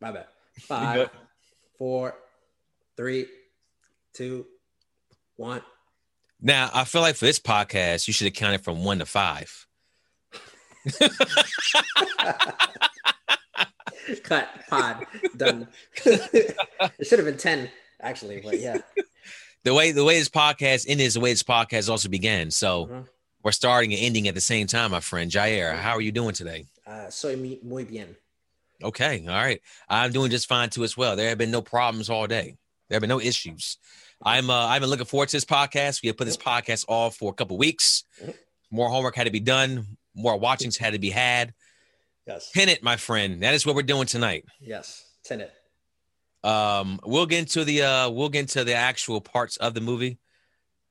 My bad. Five, four, three, two, one. Now, I feel like for this podcast, you should have counted from one to five. Cut. Pod. Done. it should have been ten, actually, but yeah. The way the way this podcast ended is the way this podcast also began. So Mhm. we're starting and ending at the same time, my friend. Jair, how are you doing today? Uh, soy muy bien. Okay, all right. I'm doing just fine too as well. There have been no problems all day. There have been no issues. I'm uh I've been looking forward to this podcast. We have put this podcast off for a couple weeks. More homework had to be done, more watchings had to be had. Yes. It, my friend. That is what we're doing tonight. Yes. Tenet. Um, we'll get into the uh we'll get into the actual parts of the movie,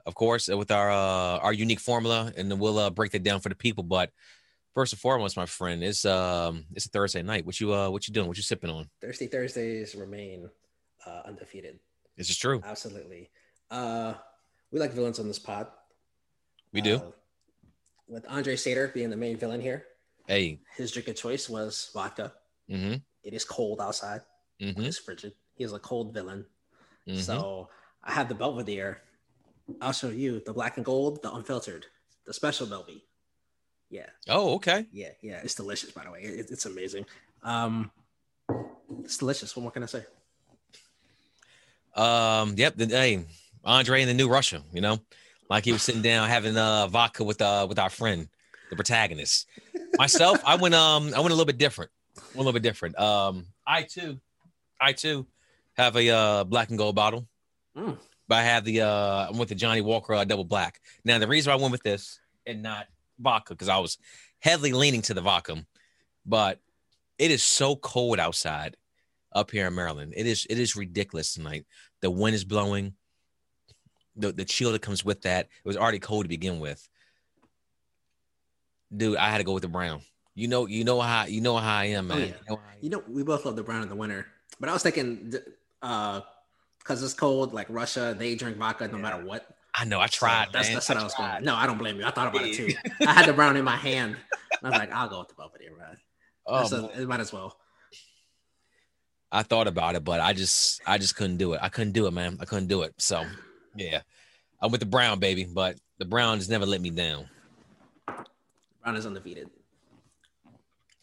of course, with our uh our unique formula, and then we'll uh break that down for the people. But first and foremost, my friend, it's um it's a Thursday night. What you uh what you doing? What you sipping on? Thirsty Thursdays remain uh, undefeated. This is true. Absolutely. Uh, we like villains on this pod. We do. Uh, with Andre Sator being the main villain here, Hey. his drink of choice was vodka. Mm-hmm. It is cold outside. Mm-hmm. It's frigid. He is a cold villain. Mhm. So I have the Belvedere. I'll show you the black and gold, the unfiltered, the special Belvy. Yeah, Oh, okay. yeah, yeah. It's delicious, by the way. It- it's amazing. Um, it's delicious. What more can I say? Um, yep. The, hey, Andre in the new Russia, you know, like he was sitting down having uh vodka with uh with our friend, the protagonist. Myself, I went um I went a little bit different. A little bit different. Um, I too, I too have a uh black and gold bottle. Mm. But I have the uh I'm with the Johnnie Walker uh, double black. Now the reason I went with this and not vodka, because I was heavily leaning to the vodka, but it is so cold outside up here in Maryland. It is it is ridiculous tonight. The wind is blowing. The the chill that comes with that. It was already cold to begin with. Dude, I had to go with the brown. You know, you know how you know how I am, Oh, man. yeah. You know I- You know, we both love the brown in the winter, but I was thinking, uh, because it's cold, like Russia, they drink vodka no matter what. I know. I So tried. that's that's what I, was going. No, I don't blame you. I thought about it too. I had the brown in my hand. I was like, I'll go with the Belvedere, man. Oh, man. it might as well. I thought about it, but I just I just couldn't do it. I couldn't do it, man. I couldn't do it. So yeah. I'm with the brown, baby, but the brown has never let me down. Brown is undefeated.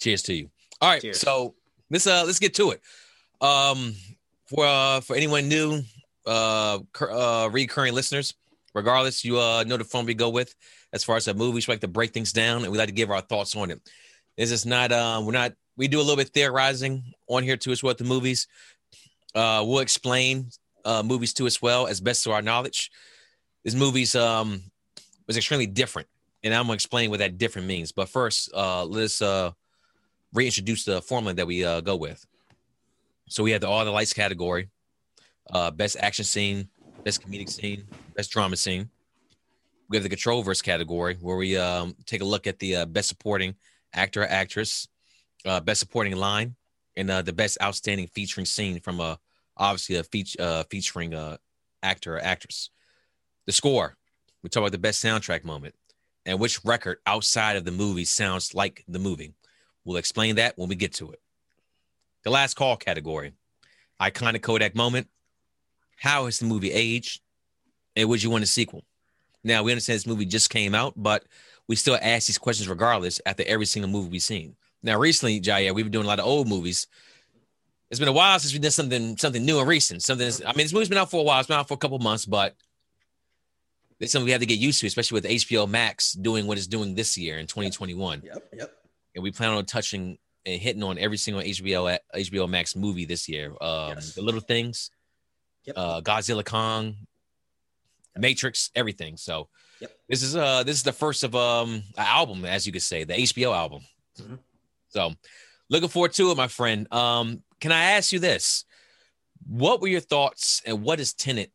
Cheers to you. All right, Cheers. so let's uh let's get to it. Um, for uh for anyone new, uh, uh recurring listeners, regardless, you uh know the phone we go with. As far as a movie, we like to break things down and we like to give our thoughts on it. This is not uh we're not we do a little bit theorizing on here too as well the movies. Uh, we'll explain uh movies too as well as best to our knowledge. This movie's um was extremely different, and I'm gonna explain what that different means. But first, uh, let's uh reintroduce the formula that we uh, go with. So we have the all the lights category, uh, best action scene, best comedic scene, best drama scene. We have the control verse category where we um, take a look at the uh, best supporting actor or actress, uh, best supporting line, and uh, the best outstanding featuring scene from a obviously a feature uh, featuring uh, actor or actress. The score, we talk about the best soundtrack moment and which record outside of the movie sounds like the movie. We'll explain that when we get to it. The last call category iconic Kodak moment. How has the movie aged? And would you want a sequel? Now, we understand this movie just came out, but we still ask these questions regardless after every single movie we've seen. Now, recently, Jair, we've been doing a lot of old movies. It's been a while since we did something something new and recent. Something. I mean, this movie's been out for a while. It's been out for a couple months, but it's something we have to get used to, especially with HBO Max doing what it's doing this year in 2021 Yep, yep. and we plan on touching and hitting on every single HBO HBO Max movie this year. Um, Yes. The Little Things, Yep. uh, Godzilla Kong, Matrix, everything. So Yep. this is uh this is the first of um an album, as you could say, the HBO album. Mhm. So looking forward to it, my friend. Um, can I ask you this? What were your thoughts and what is Tenet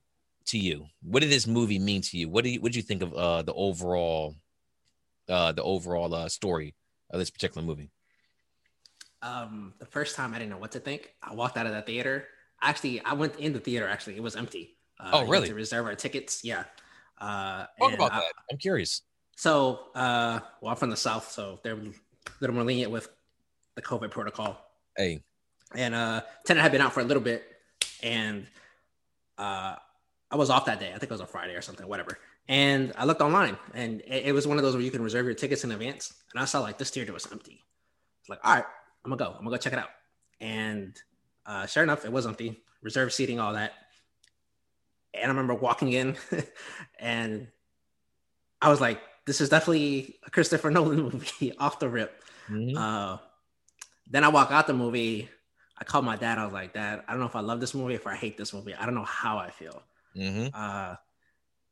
to you? What did this movie mean to you? What do you what did you think of uh the overall uh the overall uh story of this particular movie? Um, the first time I didn't know what to think. I walked out of that theater. Actually, I went in the theater. Actually, it was empty. Uh, Oh, really? To reserve our tickets. Yeah. Uh, Talk about I- that. I'm curious. So, uh, well, I'm from the south, so they're a little more lenient with the COVID protocol. Hey, And uh, Tenet had been out for a little bit, and uh, I was off that day. I think it was a Friday or something, whatever. And I looked online, and it, it was one of those where you can reserve your tickets in advance. And I saw like this theater was empty. It's like, all right, I'm gonna go. I'm gonna go check it out. And uh, sure enough, it was empty. Reserve seating, all that. And I remember walking in, and I was like, "This is definitely a Christopher Nolan movie off the rip." Mm-hmm. Uh, then I walk out the movie. I called my dad. I was like, "Dad, I don't know if I love this movie, or if I hate this movie. I don't know how I feel." Mm-hmm. Uh,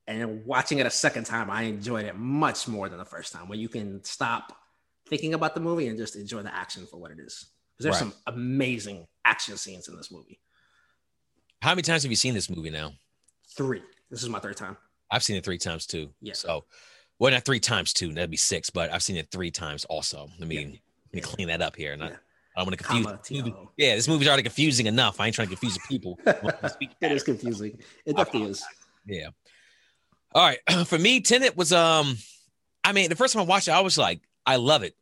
and watching it a second time, I enjoyed it much more than the first time. where you can stop thinking about the movie and just enjoy the action for what it is. Because there's right. some amazing action scenes in this movie. How many times have you seen this movie now? Three. This is my third time. I've seen it three times too. Yeah. So, well, not three times too. That'd be six, but I've seen it three times also. Let me, yeah. let me clean that up here. And yeah. I, am going to confuse. yeah, this movie's already confusing enough. I ain't trying to confuse the people. it is confusing. It definitely is. Yeah. All right. For me, Tenet was um, I mean, the first time I watched it, I was like, I love it,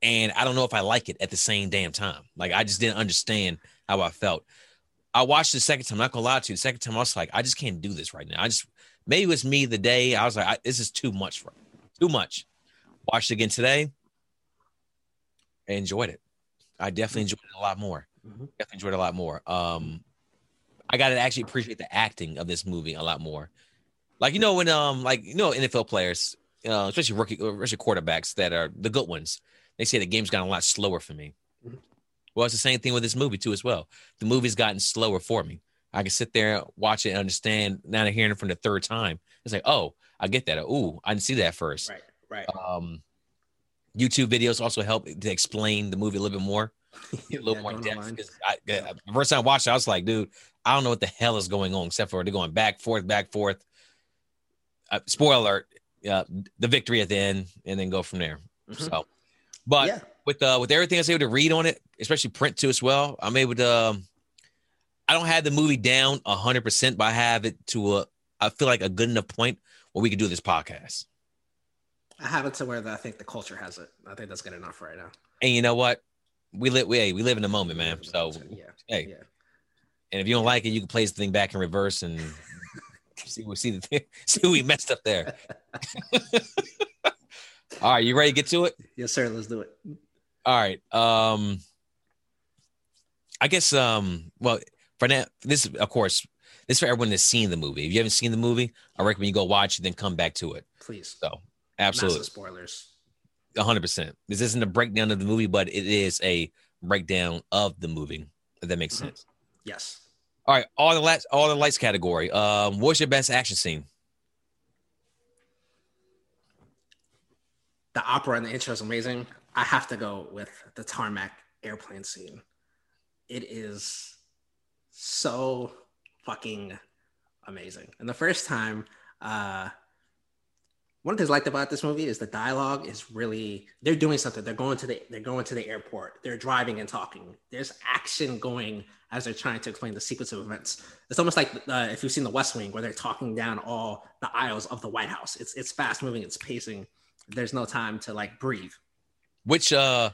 and I don't know if I like it at the same damn time. Like I just didn't understand how I felt. I watched the second time. I'm not gonna lie to you. The second time, I was like, I just can't do this right now. I just maybe it was me the day. I was like, I, this is too much for me. too much. Watched it again today. I enjoyed it. I definitely enjoyed it a lot more. Mm-hmm. Definitely enjoyed it a lot more. Um, I got to actually appreciate the acting of this movie a lot more. Like you know when um like you know NFL players, uh, especially rookie especially quarterbacks that are the good ones, they say the game's gotten a lot slower for me. Well, it's the same thing with this movie too as well. The movie's gotten slower for me. I can sit there, watch it, and understand. Now I'm hearing it from the third time. It's like, oh, I get that. Oh, I didn't see that first. Right, right. Um, YouTube videos also help to explain the movie a little bit more, a little yeah, more depth. Because the first time I watched it, I was like, dude, I don't know what the hell is going on, except for they're going back, forth, back, forth. Uh, spoiler alert, uh, the victory at the end, and then go from there. Mm-hmm. So, but yeah. With uh, with everything I was able to read on it, especially print too as well, I'm able to. Um, I don't have the movie down hundred percent, but I have it to a. I feel like a good enough point where we could do this podcast. I have it to where I think the culture has it. I think that's good enough right now. And you know what? We live. We, hey, we live in the moment, man. So yeah, hey, yeah. And if you don't like it, you can place the thing back in reverse and see we see the thing, see we messed up there. All right, you ready to get to it? Yes, sir. Let's do it. All right. Um, I guess. Um, well, for now, this of course, this for everyone that's seen the movie. If you haven't seen the movie, I recommend you go watch it, then come back to it. Please. So, absolutely. Massive spoilers. hundred percent. This isn't a breakdown of the movie, but it is a breakdown of the movie. If that makes mm-hmm. sense. Yes. All right, all the lights, all the lights category. Um, what's your best action scene? The opera and the intro is amazing. I have to go with the tarmac airplane scene. It is so fucking amazing. And the first time, uh, one of the things I liked about this movie is the dialogue is really they're doing something. They're going to the they're going to the airport. They're driving and talking. There's action going as they're trying to explain the sequence of events. It's almost like uh, if you've seen The West Wing, where they're talking down all the aisles of the White House. It's it's fast moving. It's pacing. There's no time to like breathe. Which uh,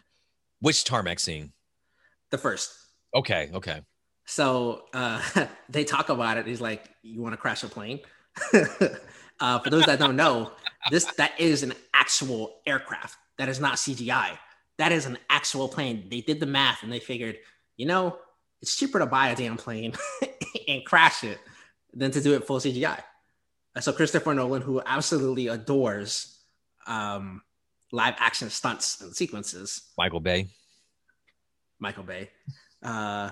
which tarmac scene? The first. Okay. Okay. So uh, they talk about it. He's like, "You want to crash a plane?" uh, for those that don't know, this that is an actual aircraft. That is not CGI. That is an actual plane. They did the math and they figured, you know, it's cheaper to buy a damn plane and crash it than to do it full CGI. So Christopher Nolan, who absolutely adores um, live action stunts and sequences, Michael Bay, Michael Bay, uh,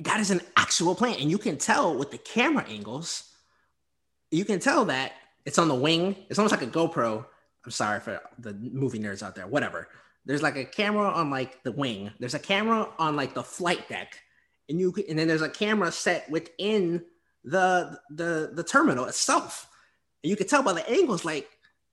that is an actual plane, and you can tell with the camera angles. You can tell that it's on the wing. It's almost like a GoPro. I'm sorry for the movie nerds out there. Whatever. There's like a camera on like the wing. There's a camera on like the flight deck, and you and then there's a camera set within the the the terminal itself. And you can tell by the angles, like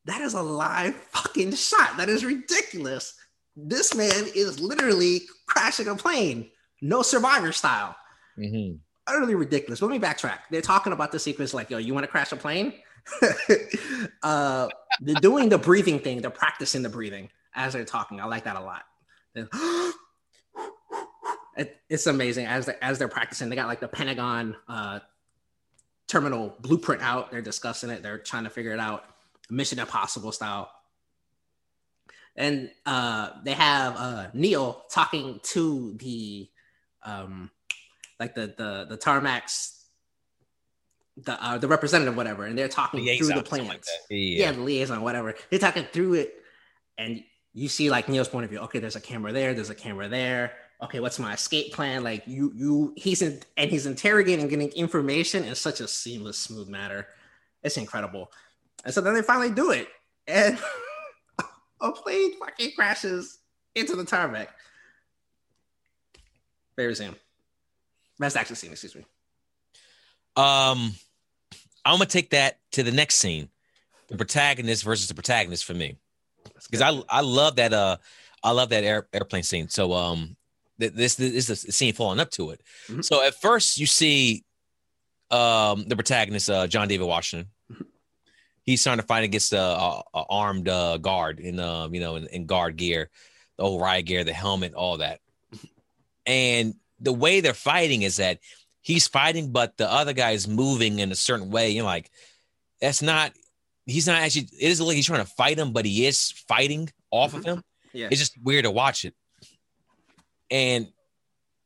that is a live fucking shot. That is ridiculous. This man is literally crashing a plane, no survivor style. Mm-hmm. Utterly ridiculous. Let me backtrack. They're talking about the sequence like, yo, you want to crash a plane? uh, they're doing the breathing thing. They're practicing the breathing as they're talking. I like that a lot. it, it's amazing as they, as they're practicing. They got like the Pentagon uh, terminal blueprint out. They're discussing it. They're trying to figure it out, Mission Impossible style. And uh, they have uh, Neil talking to the um, like the the the tarmacs the uh, the representative, whatever, and they're talking liaison, through the plans. Like yeah. yeah, the liaison, whatever. They're talking through it, and you see like Neil's point of view. Okay, there's a camera there. There's a camera there. Okay, what's my escape plan? Like you, you, he's in, and he's interrogating, getting information in such a seamless, smooth manner. It's incredible. And so then they finally do it, and a plane fucking crashes into the tarmac. Very soon. Best action scene, excuse me. Um, I'm gonna take that to the next scene, the protagonist versus the protagonist for me, because I I love that uh I love that air, airplane scene. So um, this, this is the scene falling up to it. Mm-hmm. So at first you see um the protagonist uh John David Washington. He's trying to fight against a, a, a armed uh, guard in um you know in, in guard gear, the old riot gear, the helmet, all that, and the way they're fighting is that he's fighting, but the other guy is moving in a certain way. You're like, that's not. He's not actually. It is like he's trying to fight him, but he is fighting off mm-hmm. of him. Yeah. It's just weird to watch it. And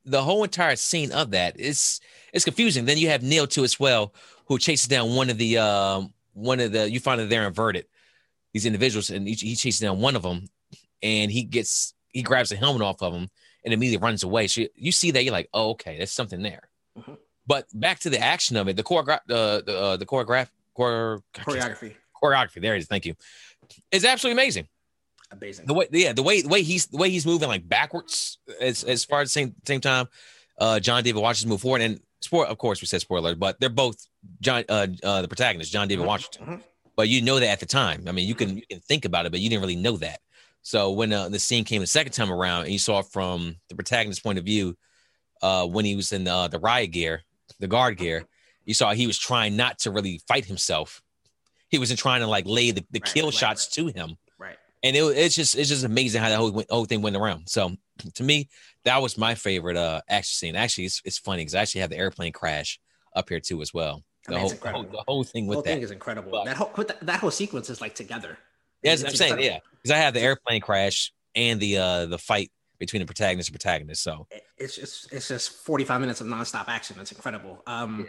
the whole entire scene of that is it's confusing. Then you have Neil too as well, who chases down one of the um, one of the you find that they're inverted. These individuals, and he, he chases down one of them, and he gets he grabs the helmet off of him and immediately runs away. So you, you see that you're like, oh, okay, there's something there. Mm-hmm. But back to the action of it, the choreograph, uh, the uh, the choreograph, chore- choreography, choreography. There it is. Thank you. It's absolutely amazing. Amazing. The way, yeah, the way, the way he's, the way he's moving like backwards as as far as the same same time. Uh, John David watches move forward, and sport. Of course, we said spoiler, but they're both John, uh, uh the protagonist, John David mm-hmm. Washington. Mm-hmm. But you know that at the time. I mean, you can you can think about it, but you didn't really know that. So when uh, the scene came the second time around, and you saw it from the protagonist's point of view, uh, when he was in the, the riot gear, the guard gear, you saw he was trying not to really fight himself. He wasn't trying to like lay the, the right, kill right, shots right. to him. And it, it's just it's just amazing how that whole, whole thing went around. So to me, that was my favorite uh action scene. Actually, it's, it's funny because I actually have the airplane crash up here too as well. The, I mean, whole, whole, the whole thing with the whole that thing is incredible. But, that whole that whole sequence is like together. Yeah, I'm saying yeah, because I have the airplane crash and the uh the fight between the protagonist and protagonist. So it's just it's just 45 minutes of nonstop action. It's incredible. Um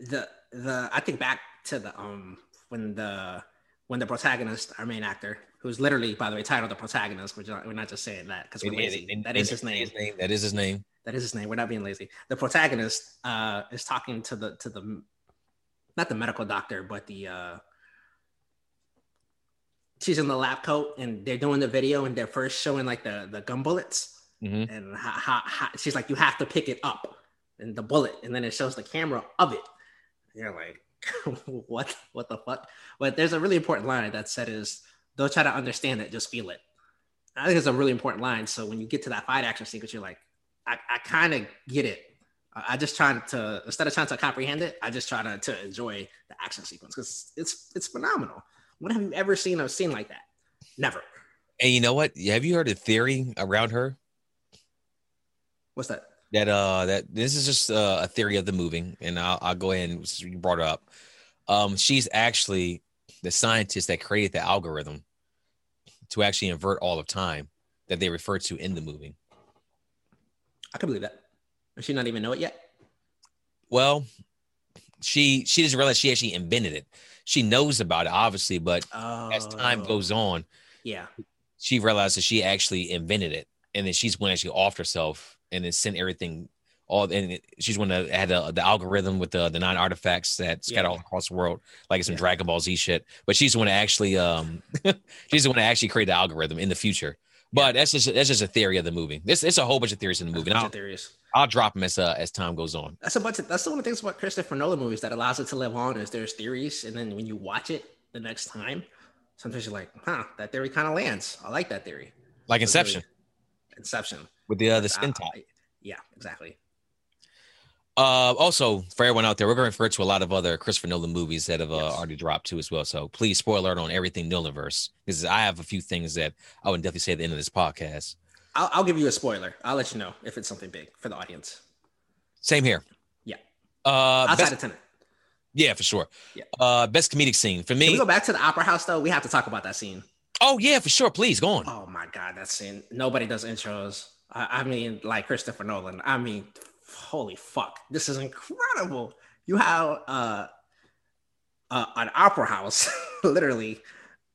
yeah. the the I think back to the um when the when the protagonist, our main actor, who's literally by the way titled the protagonist, we're not, we're not just saying that because we're lazy. In, in, that is his name. his name. That is his name. That is his name. We're not being lazy. The protagonist uh is talking to the to the not the medical doctor, but the uh she's in the lab coat and they're doing the video and they're first showing like the the gun bullets mm-hmm. and how, how, how, she's like you have to pick it up and the bullet and then it shows the camera of it and you're like what what the fuck but there's a really important line that said is don't try to understand it just feel it i think it's a really important line so when you get to that fight action sequence you're like i, I kind of get it I just try to instead of trying to comprehend it, I just try to, to enjoy the action sequence because it's it's phenomenal. When have you ever seen a scene like that? Never. And you know what? Have you heard a theory around her? What's that? That uh, that this is just uh, a theory of the moving, and I'll, I'll go ahead and you brought it up. Um, she's actually the scientist that created the algorithm to actually invert all of time that they refer to in the movie. I can believe that. Does she not even know it yet? Well, she she doesn't realize she actually invented it she knows about it, obviously, but oh. as time oh. goes on, yeah, she realizes she actually invented it, and then she's one actually off herself and then sent everything all and she's one that had the, the algorithm with the the nine artifacts that scattered yeah. all across the world, like some yeah. Dragon Ball Z shit. But she's the one that actually um she's the one that actually created the algorithm in the future. But yeah. that's just that's just a theory of the movie. This it's a whole bunch of theories in the movie. Of theories. I'll drop them as uh, as time goes on. That's a bunch of that's one of the things about Christopher Nolan movies that allows it to live on is there's theories, and then when you watch it the next time, sometimes you're like, huh, that theory kind of lands. I like that theory. Like Inception. Inception. With the uh, the spin top. Yeah, exactly. Uh, also, for everyone out there, we're going to refer to a lot of other Christopher Nolan movies that have uh, yes. already dropped too as well. So please, spoiler alert on everything Nolanverse, because I have a few things that I would definitely say at the end of this podcast. I'll, I'll give you a spoiler. I'll let you know if it's something big for the audience. Same here. Yeah. Uh, Outside best, of Tenet. yeah, for sure. Yeah. Uh, best comedic scene for Can we go back to the opera house though? We have to talk about that scene. Oh yeah, for sure. Please go on. Oh my god, that's scene. Nobody does intros. I, I mean, like Christopher Nolan. I mean, holy fuck, this is incredible. You have uh, uh an opera house, literally,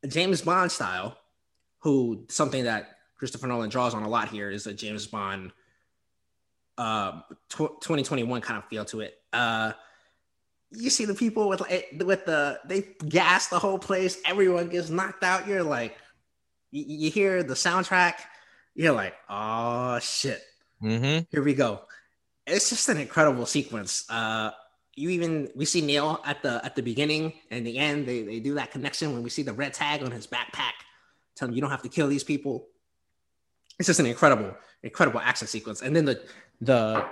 James Bond style, who something that Christopher Nolan draws on a lot here is a James Bond um tw- 2021 kind of feel to it. Uh you see the people with like with the they gas the whole place, everyone gets knocked out. You're like you, you hear the soundtrack, you're like, oh shit, Mm-hmm. here we go. It's just an incredible sequence. Uh you even we see Neil at the at the beginning and the end, they, they do that connection when we see the red tag on his backpack, tell him you don't have to kill these people. It's just an incredible, incredible action sequence. And then the the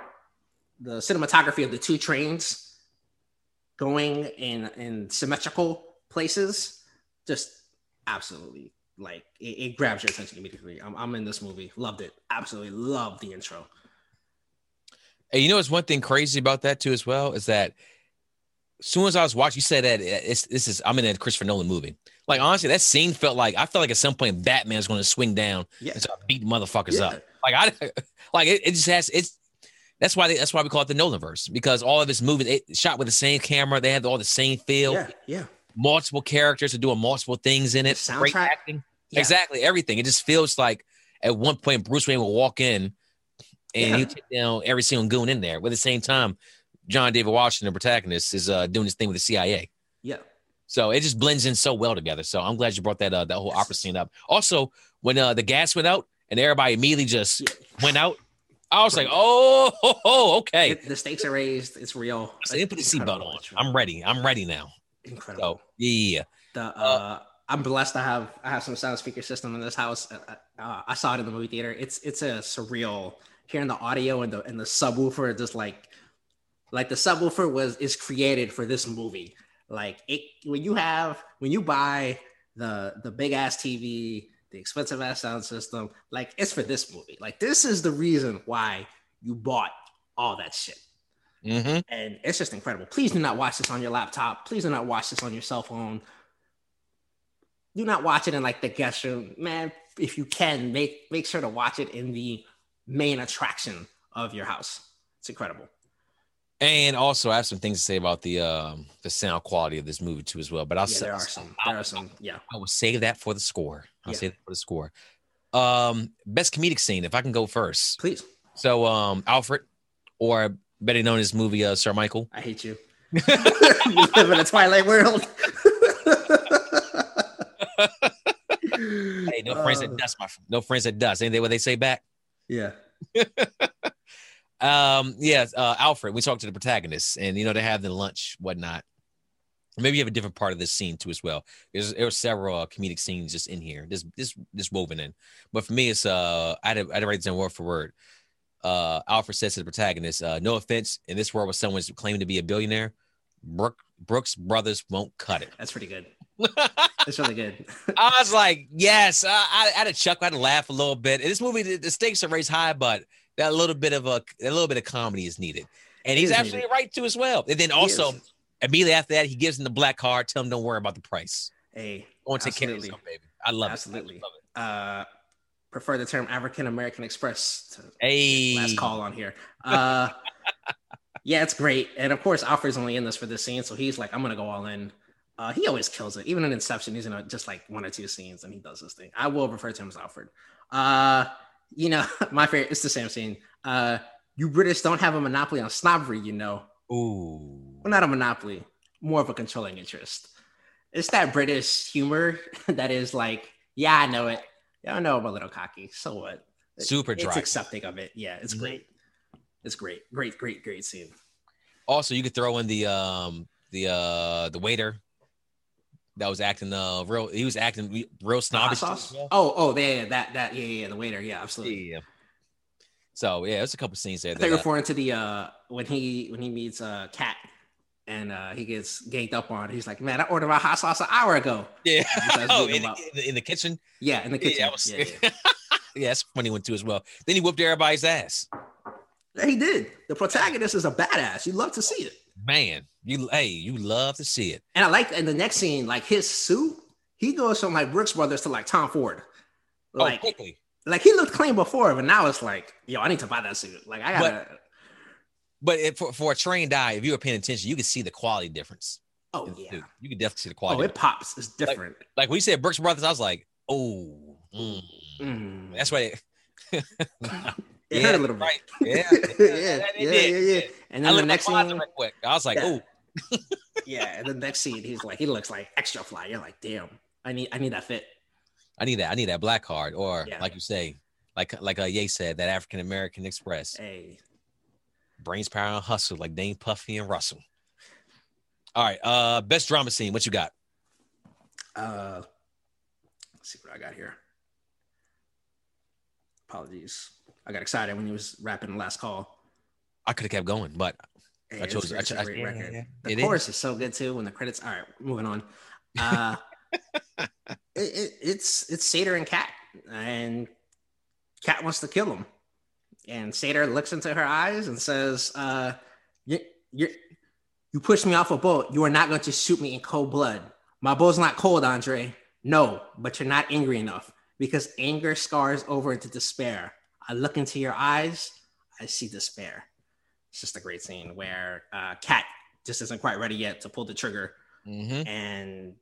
the cinematography of the two trains going in in symmetrical places just absolutely like it, it grabs your attention immediately I'm, I'm in this movie loved it absolutely loved the intro And you know, what's one thing crazy about that too, as well, is that as soon as I was watching, you said that it's this is I'm in a Christopher Nolan movie. Like honestly, that scene felt like I felt like at some point Batman's going to swing down yeah and start beating motherfuckers Yeah. up. Like I, like it, it just has it's. That's why they, that's why we call it the Nolan verse because all of his movies it, shot with the same camera. They had all the same feel. yeah yeah Multiple characters are doing multiple things in it. The Great soundtrack. acting. yeah. Exactly everything. It just feels like at one point Bruce Wayne will walk in and Yeah. he'll take down every single goon in there. But at the same time, John David Washington, the protagonist, is uh, doing his thing with the CIA. yeah So it just blends in so well together. So I'm glad you brought that uh, that whole opera scene up. Also, when uh, the gas went out and everybody immediately just Yeah. went out, I was like, oh, ho, okay. The stakes are raised it's real So they put the seatbelt on. I'm ready. I'm ready now. incredible So yeah, the uh, I'm blessed to have I have some sound speaker system in this house. Uh, uh, I saw it in the movie theater. It's it's a surreal hearing the audio and the and the subwoofer just like like the subwoofer was is created for this movie. Like it when you have when you buy the the big ass TV, the expensive ass sound system, like it's for this movie. Like this is the reason why you bought all that shit hmm and it's just incredible. Please do not watch this on your laptop. Please do not watch this on your cell phone. Do not watch it in like the guest room, man. If you can, make make sure to watch it in the main attraction of your house. It's incredible. And also, I have some things to say about the um, the sound quality of this movie too, as well. But I'll Yeah, say there are some. There are some. Yeah. I will save that for the score. I'll Yeah. save that for the score. Um, best comedic scene, if I can go first. Please. So, um, Alfred, or better known as movie uh, Sir Michael. I hate you. you live in a Twilight world. Hey, no friends Uh, at dust, my fr- no friends at dust. They what they say back? Yeah. Um, yeah, uh, Alfred. We talked to the protagonists, and you know they have the lunch, whatnot. Maybe you have a different part of this scene too as well. There's there are several uh, comedic scenes just in here, this this this woven in. But for me, it's uh, I had to, I had to write this down word for word. Uh, Alfred says to the protagonist, uh, "No offense, in this world where someone's claiming to be a billionaire, Brook, Brooks Brothers won't cut it." That's pretty good. It's really good. I was like, yes. I, I had a chuckle, I had to laugh a little bit. In this movie, the, the stakes are raised high, but that little bit of a, a little bit of comedy is needed, and he's absolutely needed. right too as well. And then also immediately after that, he gives him the black card, tell him don't worry about the price. Hey, Go and take care of Absolutely. yourself, baby. I love Absolutely. it. Love uh, prefer the term African American Express to. Hey, last call on here. Uh, yeah, it's great, and of course, Alfred's only in this for this scene, so he's like, "I'm gonna go all in." Uh, he always kills it. Even in Inception, he's in a, just like one or two scenes, and he does this thing. I will refer to him as Alfred. Uh, you know, my favorite. It's the same scene. Uh, you British don't have a monopoly on snobbery, you know. Ooh, Well, not a monopoly, more of a controlling interest. It's that British humor that is like, yeah, I know it. Yeah, I know I'm a little cocky. So what? super dry. It's accepting of it. Yeah, it's great. It's great. Great, great, great scene. also, you could throw in the um the uh the waiter that was acting uh real. He was acting re- real snobbish. Oh, oh, yeah, yeah, that, that, yeah, yeah, the waiter. Yeah, absolutely. Yeah. So yeah, there's a couple scenes there. I That, think you're uh, referring to the uh when he when he meets uh Cat and uh he gets ganged up on. He's like, man, I ordered my hot sauce an hour ago. yeah. Oh, in, the, in, the, kitchen. Yeah, in the kitchen. Yeah, was, Yeah, yeah. yeah, that's funny one too as well. Then he whooped everybody's ass. He did. The protagonist is a badass. You love to see it. Man, you hey, you love to see it. And I like in the next scene, like his suit, he goes from like Brooks Brothers to like Tom Ford. Like, oh, quickly. like he looked clean before, but now it's like, yo, I need to buy that suit. Like I gotta. But if, for, for a trained eye, if you were paying attention, you could see the quality difference. oh yeah. Dude, you could definitely see the quality. Oh, quality. it pops. It's different. like when you said Brooks Brothers, I was like, oh, mm. Mm. that's why. It Yeah, hurt a little bit. right. Yeah, yeah, it yeah, yeah, did. yeah, And I then the next at scene, real quick. I was like, Yeah. oh, yeah, and the next scene, he's like, he looks like extra fly. You're like, damn, I need, I need that fit. I need that. I need that black card, or Yeah. like you say, like like uh, Ye said, that African American Express, Hey, brains, power, and hustle, like Dame Puffy and Russell. All right, uh, best drama scene. What you got? uh, let's see what I got here. Apologies, I got excited when he was rapping the last call. I could have kept going, but Hey, I chose. a- I it's a chose great yeah, record. yeah, The it chorus is. so good too. When the credits, all right, moving on. Uh, it, it, it's it's Sator and Cat, and Cat wants to kill him, and Sator looks into her eyes and says, uh, "You you you pushed me off a boat. You are not going to shoot me in cold blood. My boat's not cold, Andre. No, but you're not angry enough because anger scars over into despair. I look into your eyes, I see despair." It's just a great scene where uh, Cat just isn't quite ready yet to pull the trigger, Mhm. and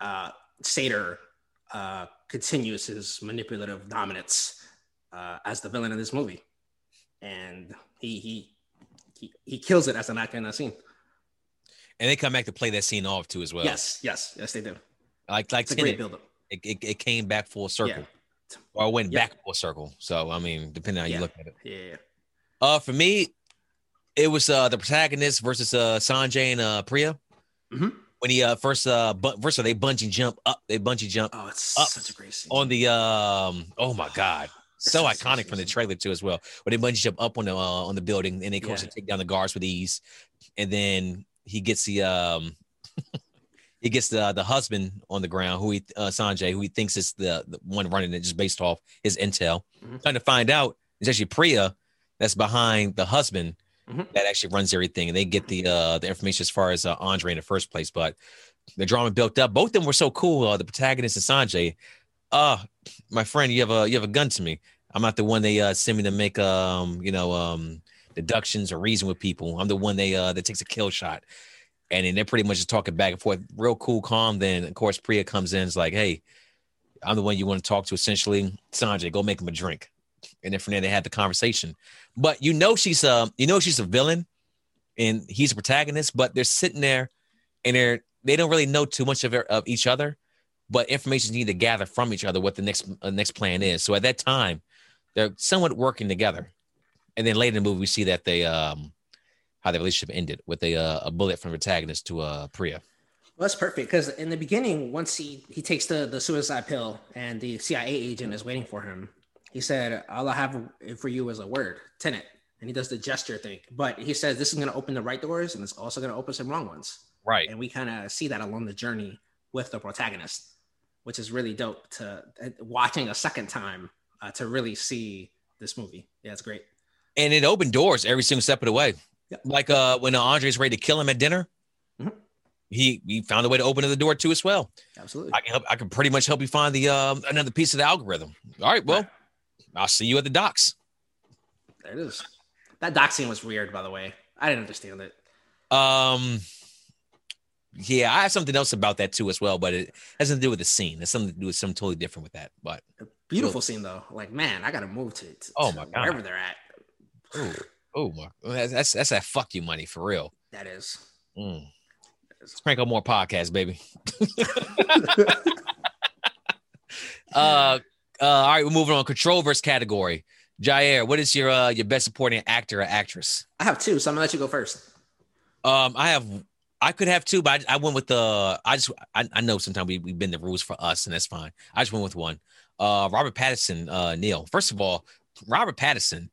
uh, Sator uh, continues his manipulative dominance uh, as the villain of this movie, and he he he, he kills it as an actor in that scene. and they come back to play that scene off too as well. yes, yes, yes, they do. like like It's a great buildup. it, it, it came back full circle, Yeah. Or it went Yeah. back full circle. So I mean, depending on how Yeah. you look at it. Yeah, Uh, for me, it was uh the protagonist versus uh Sanjay and uh Priya. Mhm. When he uh first uh bu- first all, they bungee jump up, they bungee jump oh, it's Up such a great scene. on the um oh my god. So iconic from the trailer too, as well. When they bungee jump up on the uh, on the building, and they of course Yeah. they take down the guards with ease, and then he gets the um he gets the the husband on the ground, who he uh, Sanjay, who he thinks is the, the one running it, just based off his intel. Mhm. Trying to find out it's actually Priya that's behind the husband Mhm. that actually runs everything, and they get the uh the information as far as uh, Andre in the first place. But the drama built up. Both of them were so cool. Uh, the protagonist and Sanjay. Uh, my friend, you have a you have a gun to me. I'm not the one they uh, send me to make um you know um deductions or reason with people. I'm the one they uh that takes a kill shot. And then they're pretty much just talking back and forth, real cool, calm. Then of course Priya comes in, is like, "Hey, I'm the one you want to talk to." Essentially, Sanjay, go make him a drink. And then from there they had the conversation. But you know she's uh you know she's a villain, and he's a protagonist. But they're sitting there, and they're they don't really know too much of her, of each other, but information need to gather from each other what the next uh, next plan is. So at that time, they're somewhat working together. And then later in the movie, we see that they um how the relationship ended with a uh, a bullet from the protagonist to uh Priya. Well, that's perfect because in the beginning, once he he takes the the suicide pill and the CIA agent is waiting for him, he said, "All I have for you is a word, Tenet." And he does the gesture thing, but he says this is going to open the right doors and it's also going to open some wrong ones. Right. And we kind of see that along the journey with the protagonist, which is really dope to uh, watching a second time uh, to really see this movie. Yeah, it's great. And it opened doors every single step of the way. Yeah. Like uh when uh, Andre's ready to kill him at dinner, Mhm. he he found a way to open the door too as well. Absolutely. I can help. I can pretty much help you find the um another piece of the algorithm. All right. Well, I'll see you at the docks. There it is. That doc scene was weird, by the way. I didn't understand it. Um, yeah, I have something else about that too as well, but it has nothing to do with the scene. It's something to do with something totally different with that. But Beautiful scene though. Like, man, I gotta move to, to Oh my God. wherever they're at. Oh, my, that's that's, that's that fuck you money for real. That is. Mm. Let's crank up more podcasts, baby. uh, uh, all right, we're moving on. Control versus category. Jair, what is your uh your best supporting actor or actress? I have two, so I'm gonna let you go first. Um, I have. I could have two, but I, I went with the. I just. I, I know sometimes we we bend the rules for us, and that's fine. I just went with one. Uh, Robert Pattinson. Uh, Neil. First of all, Robert Pattinson.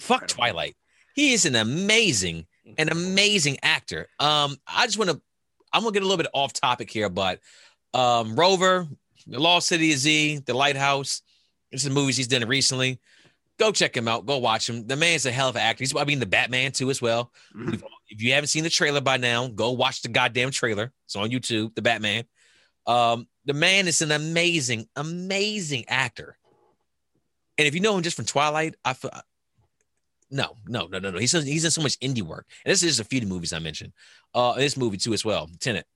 Fuck Twilight. He is an amazing, an amazing actor. Um, I just want to. I'm gonna get a little bit off topic here, but um, Rover, The Lost City of Z, The Lighthouse. This is movies he's done recently. Go check him out. Go watch him. The man's a hell of an actor. He's I mean the Batman too as well. Mhm. If you haven't seen the trailer by now, go watch the goddamn trailer. It's on YouTube. The Batman. Um, the man is an amazing, amazing actor. And if you know him just from Twilight, I feel no, no, no, no, no. He's he's in so much indie work, and this is a few of the movies I mentioned. Uh, this movie too as well. Tenet,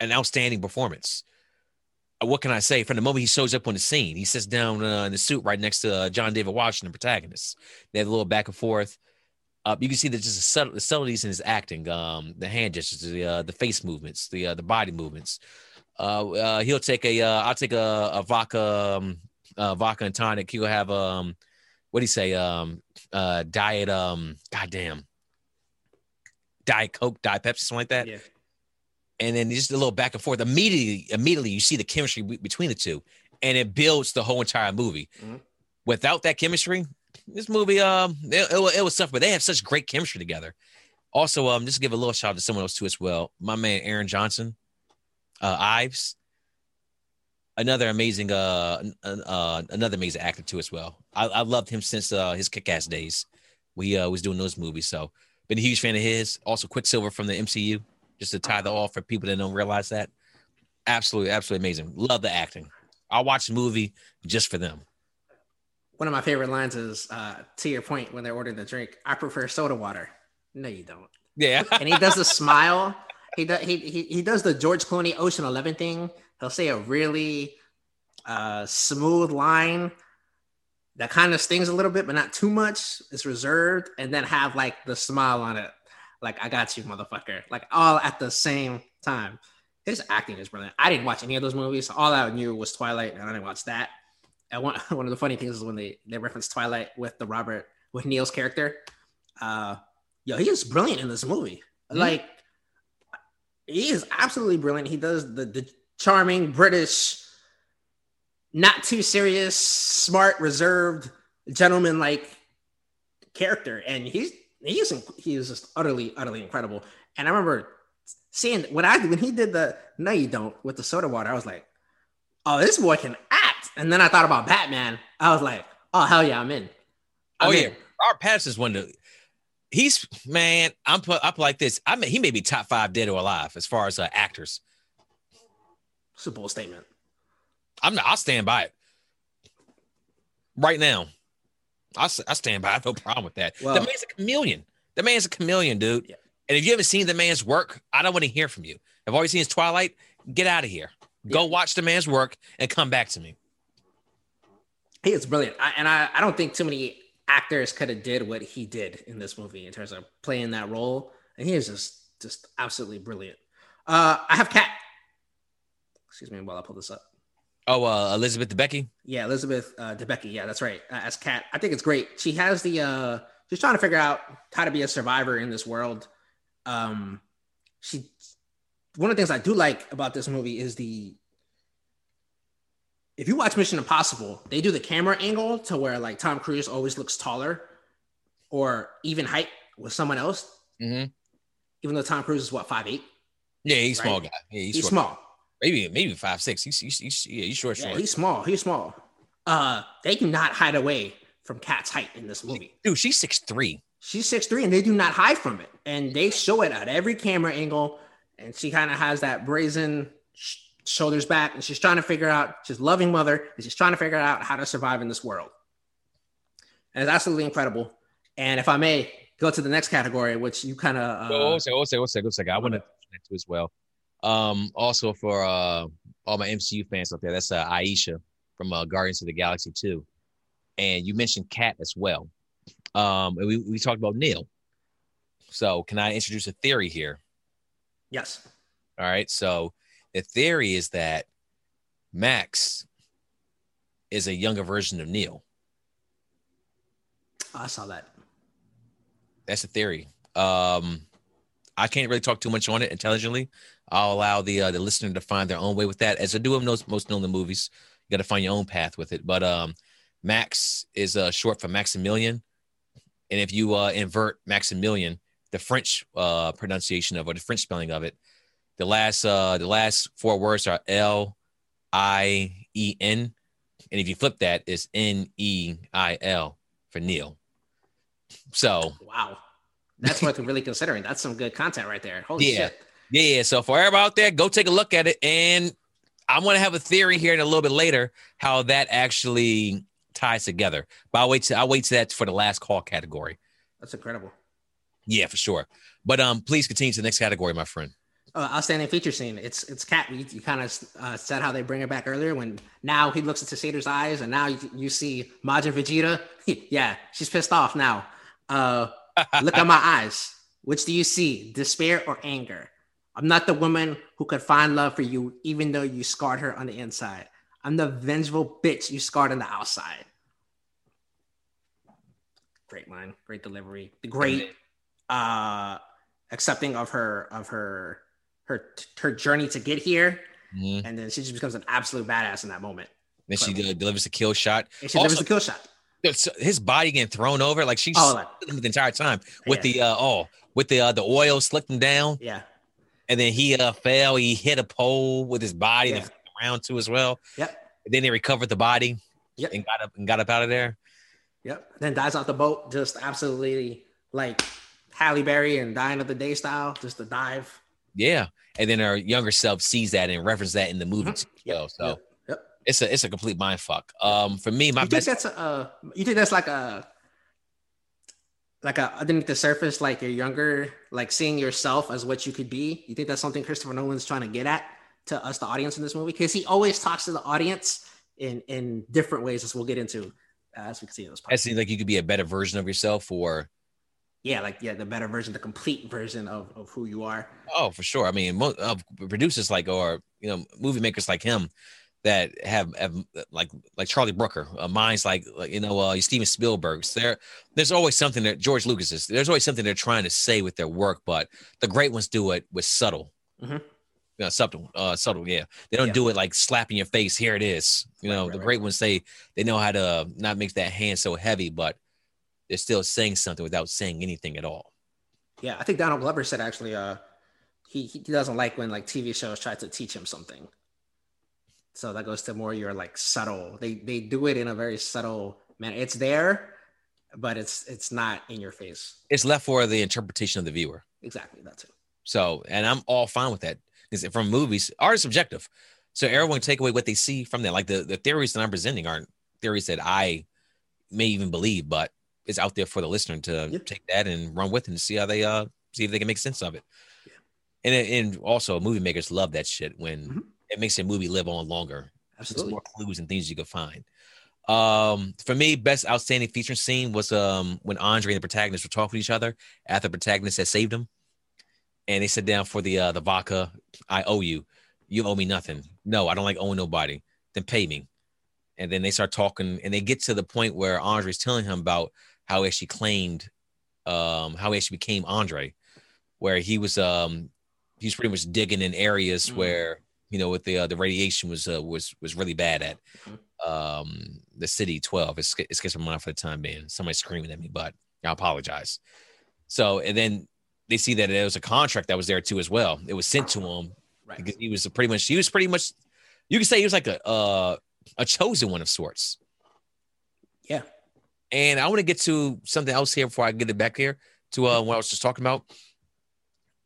an outstanding performance. Uh, What can I say? From the moment he shows up on the scene, he sits down uh, in the suit right next to uh, John David Washington, protagonist. They have a little back and forth. Uh, you can see that just subtle, subtleties in his acting, um, the hand gestures, the uh, the face movements, the uh, the body movements. Uh, uh, he'll take a, uh, I'll take a, a vodka, um, uh, vodka and tonic. He'll have um, what do you say? Um, uh, diet, um, goddamn, diet coke, diet Pepsi, something like that Yeah. and then just a little back and forth. Immediately, immediately you see the chemistry be- between the two, and it builds the whole entire movie. Mhm. Without that chemistry, this movie, um, it, it, it was tough, but they have such great chemistry together. Also, um, just to give a little shout out to someone else too as well. My man Aaron Johnson, uh, Ives, another amazing, uh, uh, another amazing actor too as well. I, I loved him since uh, his kick-ass days. We uh, was doing those movies, so been a huge fan of his. Also, Quicksilver from the MCU just to tie the off for people that don't realize that. Absolutely, absolutely amazing. Love the acting. I'll watch the movie just for them. One of my favorite lines is uh, to your point when they're ordering the drink. I prefer soda water. No, you don't. Yeah. And he does the smile. He does he, he he does the George Clooney Ocean Eleven thing. He'll say a really uh, smooth line that kind of stings a little bit, but not too much. It's reserved, and then have like the smile on it, like I got you, motherfucker, like all at the same time. His acting is brilliant. I didn't watch any of those movies. All I knew was Twilight, and I didn't watch that. And one, one of the funny things is when they they reference Twilight with the Robert with Neil's character. Uh, yo, he is brilliant in this movie. Mhm. Like, he is absolutely brilliant. He does the the charming British, not too serious, smart, reserved gentleman like character, and he's he is he is just utterly utterly incredible. And I remember seeing when I when he did the no you don't with the soda water, I was like, oh this boy can act. And then I thought about Batman. I was like, oh hell yeah, I'm in. Oh I'm yeah. in. Robert Pattinson's one of he's man, I'm put up like this. I mean he may be top five dead or alive as far as uh, actors. It's a bold statement. I'm not, I'll stand by it. Right now. I, I stand by. I have no problem with that. Well- the man's a chameleon. The man's a chameleon, dude. Yeah. And if you haven't seen the man's work, I don't want to hear from you. All you've seen his Twilight, get out of here. Go watch the man's work and come back to me. He is brilliant, I, and I, I don't think too many actors could have did what he did in this movie in terms of playing that role, and he is just just absolutely brilliant. Uh, I have Cat. Excuse me while I pull this up. Oh, uh, Elizabeth Debicki. Yeah, Elizabeth uh, Debicki. Yeah, that's right. Uh, as Cat, I think it's great. She has the. Uh, she's trying to figure out how to be a survivor in this world. Um, she. One of the things I do like about this movie is the. If you watch Mission Impossible, they do the camera angle to where like Tom Cruise always looks taller, or even height with someone else. Mm-hmm. Even though Tom Cruise is what five eight, Yeah, he's Right. small guy. Yeah, he's, he's small. Maybe maybe five six. He's he's, he's yeah, he's short Yeah, short. he's small. He's small. Uh, they do not hide away from Cat's height in this movie. Dude, she's six three. She's six three, and they do not hide from it, and they show it at every camera angle. And she kind of has that brazen sh- shoulders back, and she's trying to figure out. She's loving mother, and she's trying to figure out how to survive in this world. And it's absolutely incredible. And if I may go to the next category, which you kind of uh, oh, second, oh, second, oh, second, oh, second. I want to that too as well. Um, also for uh all my MCU fans out there, that's uh, Ayesha from uh, Guardians of the Galaxy 2. And you mentioned Cat as well. Um, and we, we talked about Neil. So can I introduce a theory here? yes, All right. So the theory is that Max is a younger version of Neil. I saw that. That's the theory. Um, I can't really talk too much on it intelligently. I'll allow the uh, the listener to find their own way with that. As I do with most most known the movies, you got to find your own path with it. But um, Max is uh, short for Maximilian, and if you uh, invert Maximilian, the French uh, pronunciation of or the French spelling of it, the last uh, the last four words are L I E N, and if you flip that, it's N E I L for Neil. So wow, that's worth really considering. That's some good content right there. Holy Yeah. shit! Yeah. So for everybody out there, go take a look at it, and I'm gonna have a theory here in a little bit later how that actually ties together. But I'll wait to I'll wait to that for the last call category. That's incredible. Yeah, for sure. But um, please continue to the next category, my friend. Uh, outstanding feature scene. It's it's Kat. You, you kind of uh, said how they bring it back earlier when now he looks into Sator's eyes and now you, you see Majin Vegeta. yeah, she's pissed off now. Uh, look at my eyes. Which do you see, despair or anger? I'm not the woman who could find love for you, even though you scarred her on the inside. I'm the vengeful bitch you scarred on the outside. Great line, great delivery, the great uh accepting of her of her her her journey to get here, Mhm. and then she just becomes an absolute badass in that moment. Then she uh, delivers a kill shot. And she delivers a kill shot. His body getting thrown over, like she's Oh, the entire time with Yeah. the uh, oh with the uh, the oil slicked him down, Yeah, and then he uh, fell. He hit a pole with his body Yeah. and around too as well. Yep. And then they recovered the body Yep. and got up and got up out of there. yep. Then dies off the boat, just absolutely like Halle Berry and Die Another Day style, just a dive. Yeah, and then our younger self sees that and references that in the movie Mhm. too. as well. So Yep. Yep. it's a it's a complete mind fuck. Um, for me, my you best think that's a uh, you think that's like a like a underneath the surface, like you're younger, like seeing yourself as what you could be. You think that's something Christopher Nolan's trying to get at to us, the audience in this movie? Because he always talks to the audience in in different ways, as we'll get into uh, as we can see in those it parts. seems like you could be a better version of yourself, or Yeah, like yeah, the better version, the complete version of, of who you are. oh, for sure. I mean, mo- uh, producers like or you know movie makers like him that have, have like like Charlie Brooker, uh, minds like, like you know uh, Steven Spielberg's. There, there's always something that George Lucas is. There's always something they're trying to say with their work, but the great ones do it with subtle. Mhm. Yeah, subtle, uh, subtle. Yeah, they don't Yeah. do it like slapping your face. Here it is. You Right, know, right, the right. great ones say they know how to not make that hand so heavy, but they're still saying something without saying anything at all. Yeah, I think Donald Glover said actually, uh, he he doesn't like when like TV shows try to teach him something. So that goes to more your like subtle. They they do it in a very subtle manner. It's there, but it's it's not in your face. It's left for the interpretation of the viewer. Exactly. That's it. So, and I'm all fine with that because from movies, art is subjective. So everyone take away what they see from that. Like the, the theories that I'm presenting aren't theories that I may even believe, but it's out there for the listener to Yeah. take that and run with and see how they uh see if they can make sense of it. Yeah. And and also movie makers love that shit when Mhm. It makes a movie live on longer. There's Absolutely. more clues and things you could find. Um, for me, best outstanding feature scene was um when Andre and the protagonist were talking to each other after the protagonist had saved him, and they sit down for the uh the vodka. I owe you. You owe me nothing. No, I don't like owing nobody. Then pay me. And then they start talking, and they get to the point where Andre's telling him about how he actually claimed, um, how he actually became Andre, where he was um he was pretty much digging in areas Mm. where you know with the uh, the radiation was uh, was was really bad at Mhm. um the city 12 it's it skips my mind for the time being. Somebody's screaming at me but i apologize. So and then they see that there was a contract that was there too as well. It was sent to him. Right. because he was pretty much he was pretty much you could say he was like a uh, a chosen one of sorts. Yeah. and i want to get to something else here before i get it back here to uh what i was just talking about.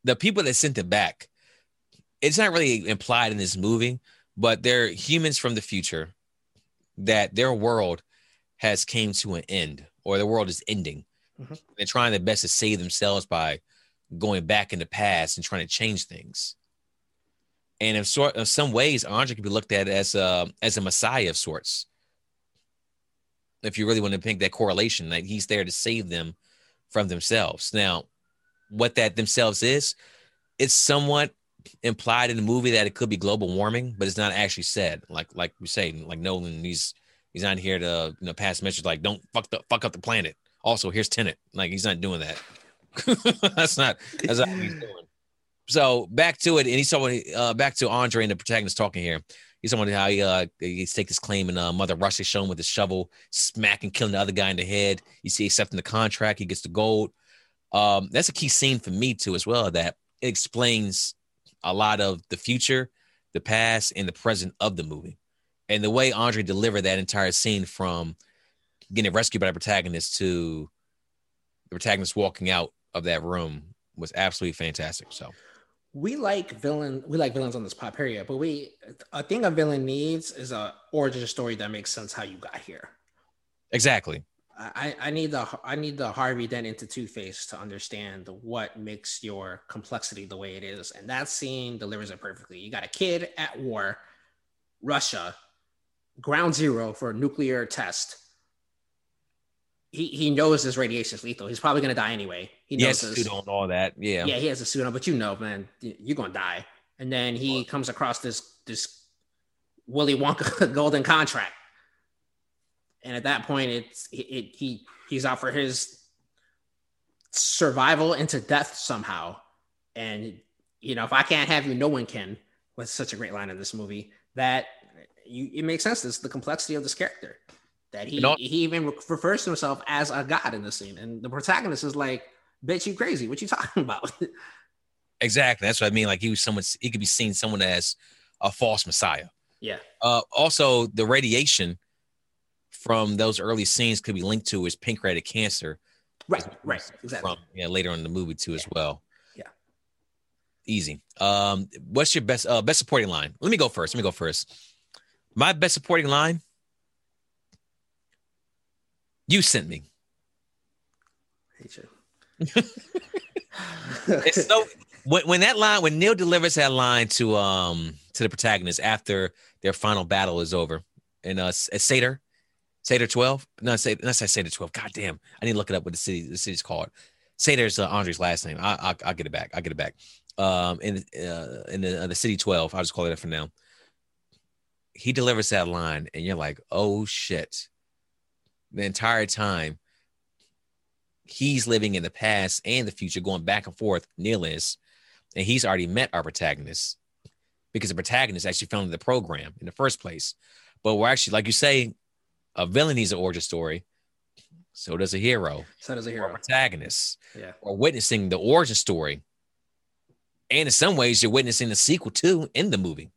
The people that sent it back it's not really implied in this movie but they're humans from the future that their world has came to an end or the world is ending. Mhm. they're trying their best to save themselves by going back in the past and trying to change things. And in sort of some ways andre can be looked at as a as a messiah of sorts. If you really want to make that correlation like he's there to save them from themselves. Now what that themselves is it's somewhat implied in the movie that it could be global warming but it's not actually said. Like like we say like nolan he's he's not here to you know pass messages like don't fuck the fuck up the planet. Also here's Tenet like he's not doing that. That's not that's not what he's doing. So back to it and he's talking uh back to andre and the protagonist talking here. He's about how he uh he's take this claim and uh mother russia show him with his shovel smacking killing the other guy in the head. You see accepting the contract he gets the gold. Um that's a key scene for me too as well that it explains a lot of the future the past and the present of the movie and the way Andre delivered that entire scene from getting rescued by the protagonist to the protagonist walking out of that room was absolutely fantastic. So we like villain we like villains on this pop period, but we a thing a villain needs is a origin story that makes sense how you got here. Exactly. I, I need the I need the Harvey Dent into Two Face to understand what makes your complexity the way it is, and that scene delivers it perfectly. You got a kid at war, Russia, ground zero for a nuclear test. He he knows this radiation is lethal. He's probably gonna die anyway. He knows yes, suit on all that. Yeah, Yeah, he has a suit on, but you know, man, you're gonna die. And then he comes across this this Willy Wonka golden contract and at that point it's it, it, he he's out for his survival into death somehow. And you know if i can't have you no one can was such a great line in this movie that you it makes sense. This the complexity of this character that he he even refers to himself as a god in the scene. And the protagonist is like bitch you crazy. What you talking about? Exactly. That's what i mean. Like he was someone he could be seen someone as a false messiah. Yeah. Uh also the radiation from those early scenes could be linked to his pancreatic cancer. Right, right, exactly. From, yeah, later on in the movie too, yeah. as well. Yeah, easy. Um, what's your best uh, best supporting line? Let me go first. Let me go first. My best supporting line. You sent me. hate you. it's so when, when that line when Neil delivers that line to um to the protagonist after their final battle is over, and uh Sator Sator 12? No, say not say Sator 12. God damn. I need to look it up what the city the city's called. Sator's uh, Andre's last name. I, I, will get it back. I'll get it back. Um, in uh, in the, uh, the city 12, I'll just call it that for now. He delivers that line, and you're like, oh shit. The entire time, he's living in the past and the future, going back and forth. Neil is, and he's already met our protagonist because the protagonist actually founded the program in the first place. But we're actually, like you say, a villain needs an origin story. So does a hero. So does a hero. Or protagonist. Yeah. Or witnessing the origin story. And in some ways, you're witnessing the sequel too in the movie.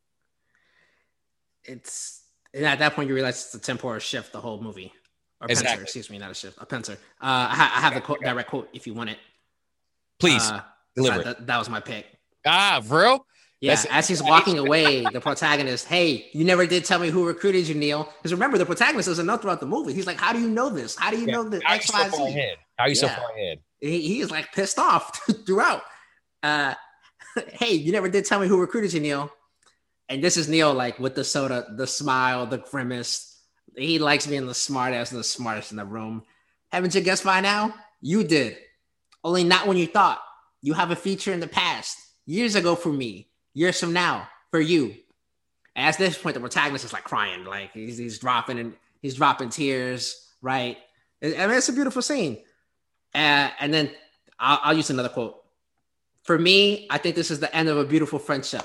It's and at that point you realize it's a temporal shift, the whole movie. Or exactly. Excuse me, not a shift, a pincer. Uh, I, ha- I have the quote, direct quote if you want it. Please uh, deliver that, that, was my pick. Ah, bro. Yeah, That's as he's walking away, the protagonist, hey, you never did tell me who recruited you, Neil. Because remember, the protagonist doesn't know throughout the movie. He's like, how do you know this? How do you yeah. know the X, Y, Z? How are you so far ahead? He, he is like pissed off throughout. Uh, hey, you never did tell me who recruited you, Neil. And this is Neil, like with the soda, the smile, the grimace. He likes being the smartest and the smartest in the room. Haven't you guessed by now? You did. Only not when you thought. You have a feature in the past, years ago for me years from now for you. At this point, the protagonist is like crying, like he's, he's dropping and he's dropping tears, right? I mean, it's a beautiful scene. Uh, and then I'll, I'll use another quote. For me, I think this is the end of a beautiful friendship.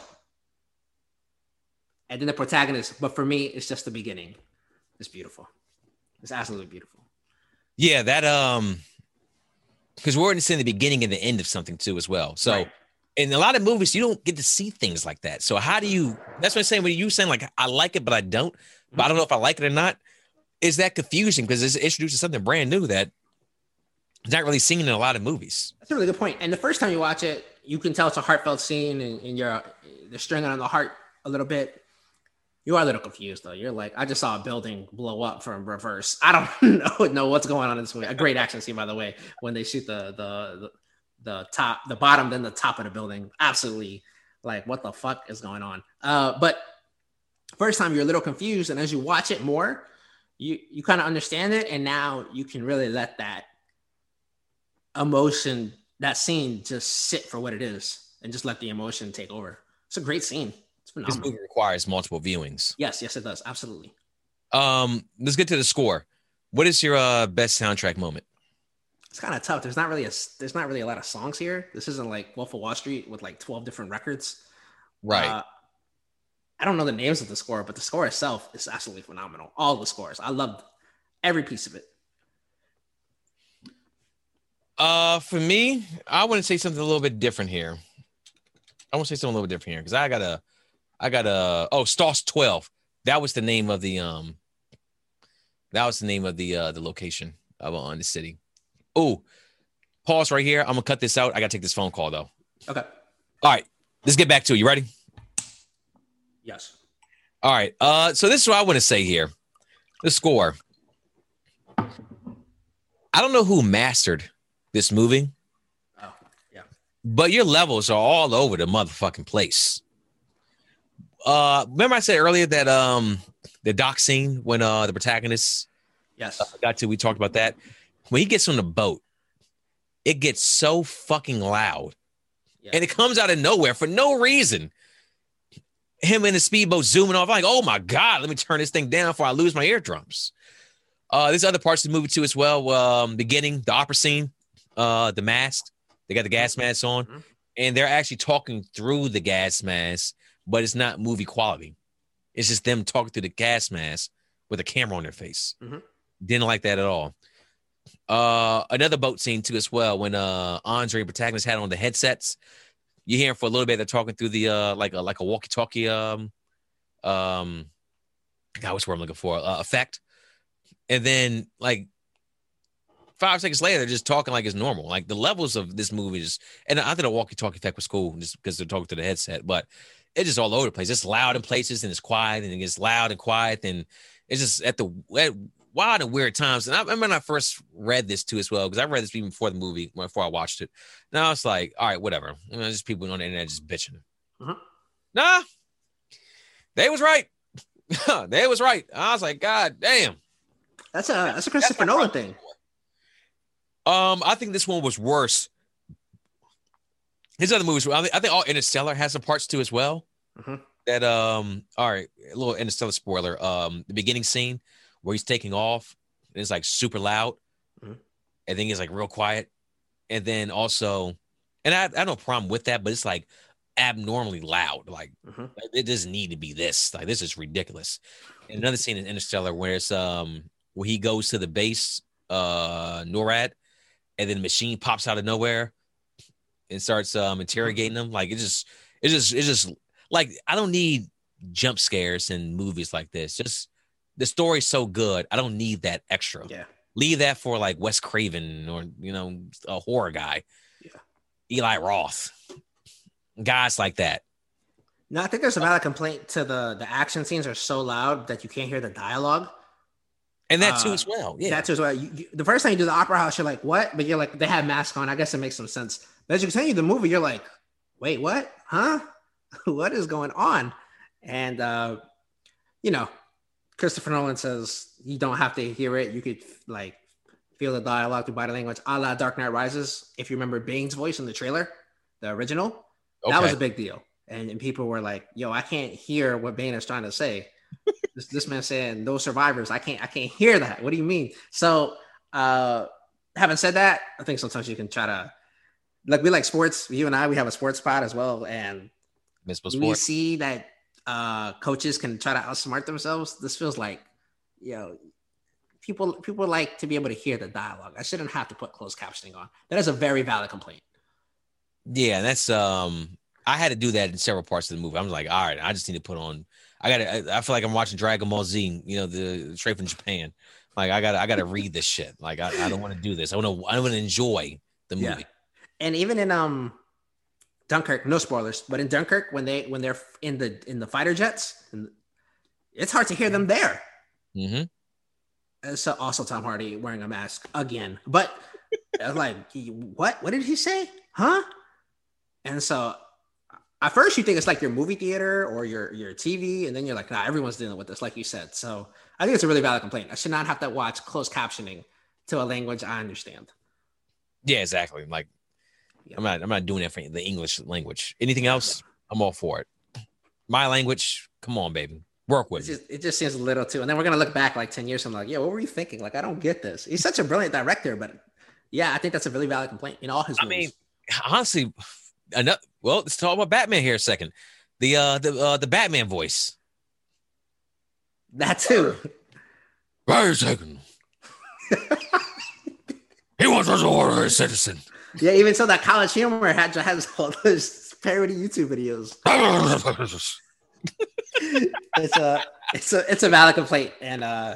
And then the protagonist, but for me, it's just the beginning. It's beautiful. It's absolutely beautiful. Yeah, that um, because we're seeing the beginning and the end of something too, as well. So right in a lot of movies, you don't get to see things like that. So how do you? That's what I'm saying. When you saying like I like it, but I don't, but I don't know if I like it or not. Is that confusing because it's introducing something brand new that is not really seen in a lot of movies? That's a really good point. And the first time you watch it, you can tell it's a heartfelt scene, and, and you're they're stringing on the heart a little bit. You are a little confused though. You're like, I just saw a building blow up from reverse. I don't know, know what's going on in this movie. A great action scene, by the way, when they shoot the the, the the top, the bottom, then the top of the building. Absolutely, like what the fuck is going on? Uh, but first time you're a little confused, and as you watch it more, you you kind of understand it, and now you can really let that emotion, that scene, just sit for what it is, and just let the emotion take over. It's a great scene. It's phenomenal. This movie requires multiple viewings. Yes, yes, it does. Absolutely. Um, let's get to the score. What is your uh, best soundtrack moment? It's kind of tough. There's not really a there's not really a lot of songs here. This isn't like Wolf of Wall Street with like 12 different records. Right. Uh, I don't know the names of the score, but the score itself is absolutely phenomenal. All the scores. I loved every piece of it. Uh for me, I want to say something a little bit different here. I want to say something a little bit different here because I got a I got a oh Stalsk 12. That was the name of the um. That was the name of the uh the location of uh, on the city. Oh, pause right here. I'm gonna cut this out. I gotta take this phone call though. Okay. All right, let's get back to it. You ready? Yes. All right. Uh, so this is what I want to say here. The score. I don't know who mastered this movie, Oh, yeah. but your levels are all over the motherfucking place. Uh, remember I said earlier that um the dock scene when uh the protagonist Yes. uh, got to we talked about that when he gets on the boat, it gets so fucking loud, Yeah. and it comes out of nowhere for no reason. Him in the speedboat zooming off, like, oh my god, let me turn this thing down before I lose my eardrums. Uh, there's other parts of the movie too as well. Um, beginning the opera scene, uh, the mask, they got the gas mask on, Mhm. and they're actually talking through the gas mask, but it's not movie quality. It's just them talking through the gas mask with a camera on their face. Mhm. Didn't like that at all. Uh, another boat scene too as well when uh Andre and protagonist had on the headsets. You hear him for a little bit. They're talking through the uh like a like a walkie talkie um um God, what's word I'm looking for? Uh, effect. And then like five seconds later, they're just talking like it's normal. Like the levels of this movie is, and I think the walkie talkie effect was cool just because they're talking to the headset, but it's just all over the place. It's loud in places and it's quiet and it gets loud and quiet and it's just at the at wild and weird times. And I remember when I first read this too as well because I read this even before the movie, before I watched it. Now it's like, all right, whatever. You know, just people on the internet just bitching. Mhm. Nah, they was right. they was right. I was like, God damn. That's a that's a Christopher Nolan thing. Um, I think this one was worse. His other movies, I think, I think all Interstellar has some parts too as well. Mhm. That um, all right, a little Interstellar spoiler. Um, the beginning scene where he's taking off, and it's like super loud, Mhm. and then he's like real quiet, and then also, and I, I have no problem with that, but it's like abnormally loud. Like Mhm. it doesn't need to be this. Like this is ridiculous. And another scene in Interstellar where it's um where he goes to the base, uh NORAD, and then the machine pops out of nowhere and starts um interrogating them. Like it just it's just it's just like I don't need jump scares in movies like this. Just the story's so good. I don't need that extra. Yeah. Leave that for like Wes Craven or you know a horror guy. Yeah. Eli Roth. Guys like that. No, I think there's a valid complaint to the the action scenes are so loud that you can't hear the dialogue. And that too Uh, as well. Yeah. That's as well. You, you- the first time you do the opera house, you're like, what? But you're like, they have masks on. I guess it makes some sense. But as you continue the movie, you're like, wait, what? Huh? what is going on? And uh, you know, Christopher Nolan says you don't have to hear it. You could like feel the dialogue through body language, a la Dark Knight Rises. If you remember Bane's voice in the trailer, the original, that was a big deal. And, and people were like, yo, I can't hear what Bane is trying to say. this, this man saying those survivors. I can't I can't hear that. What do you mean? So uh having said that, I think sometimes you can try to like we like sports. You and I, we have a sports spot as well. And we Sport. see that uh coaches can try to outsmart themselves. This feels like, you know, people people like to be able to hear the dialogue. I shouldn't have to put closed captioning on. That is a very valid complaint. Yeah, that's um I had to do that in several parts of the movie. I'm like, all right, I just need to put on I gotta I, I feel like I'm watching Dragon Ball Z, you know, the straight from Japan. Like I gotta I gotta read this shit. Like I, I don't want to do this. I wanna I wanna enjoy the movie. Yeah. and even in um Dunkirk, no spoilers, but in Dunkirk when they when they're in the in the fighter jets, and it's hard to hear them there. hmm And so also Tom Hardy wearing a mask again, but I was like, what? What did he say? Huh? And so at first you think it's like your movie theater or your your TV, and then you're like, nah, everyone's dealing with this, like you said. So I think it's a really valid complaint. I should not have to watch closed captioning to a language I understand. Yeah, exactly. Like. I'm not I'm not doing it for the English language. Anything else, I'm all for it. My language, come on, baby. Work with me. just, it just seems a little too. And then we're gonna look back like ten years from like, yeah, what were you thinking? Like, I don't get this. He's such a brilliant director, but yeah, I think that's a really valid complaint in all his I movies. mean, honestly, enough well, let's talk about Batman here a second. The uh the uh the Batman voice. that too. Wait a second. he wants us to order a citizen. Yeah, even so, that college humor had has all those parody YouTube videos. It's a it's a it's a valid complaint, and uh,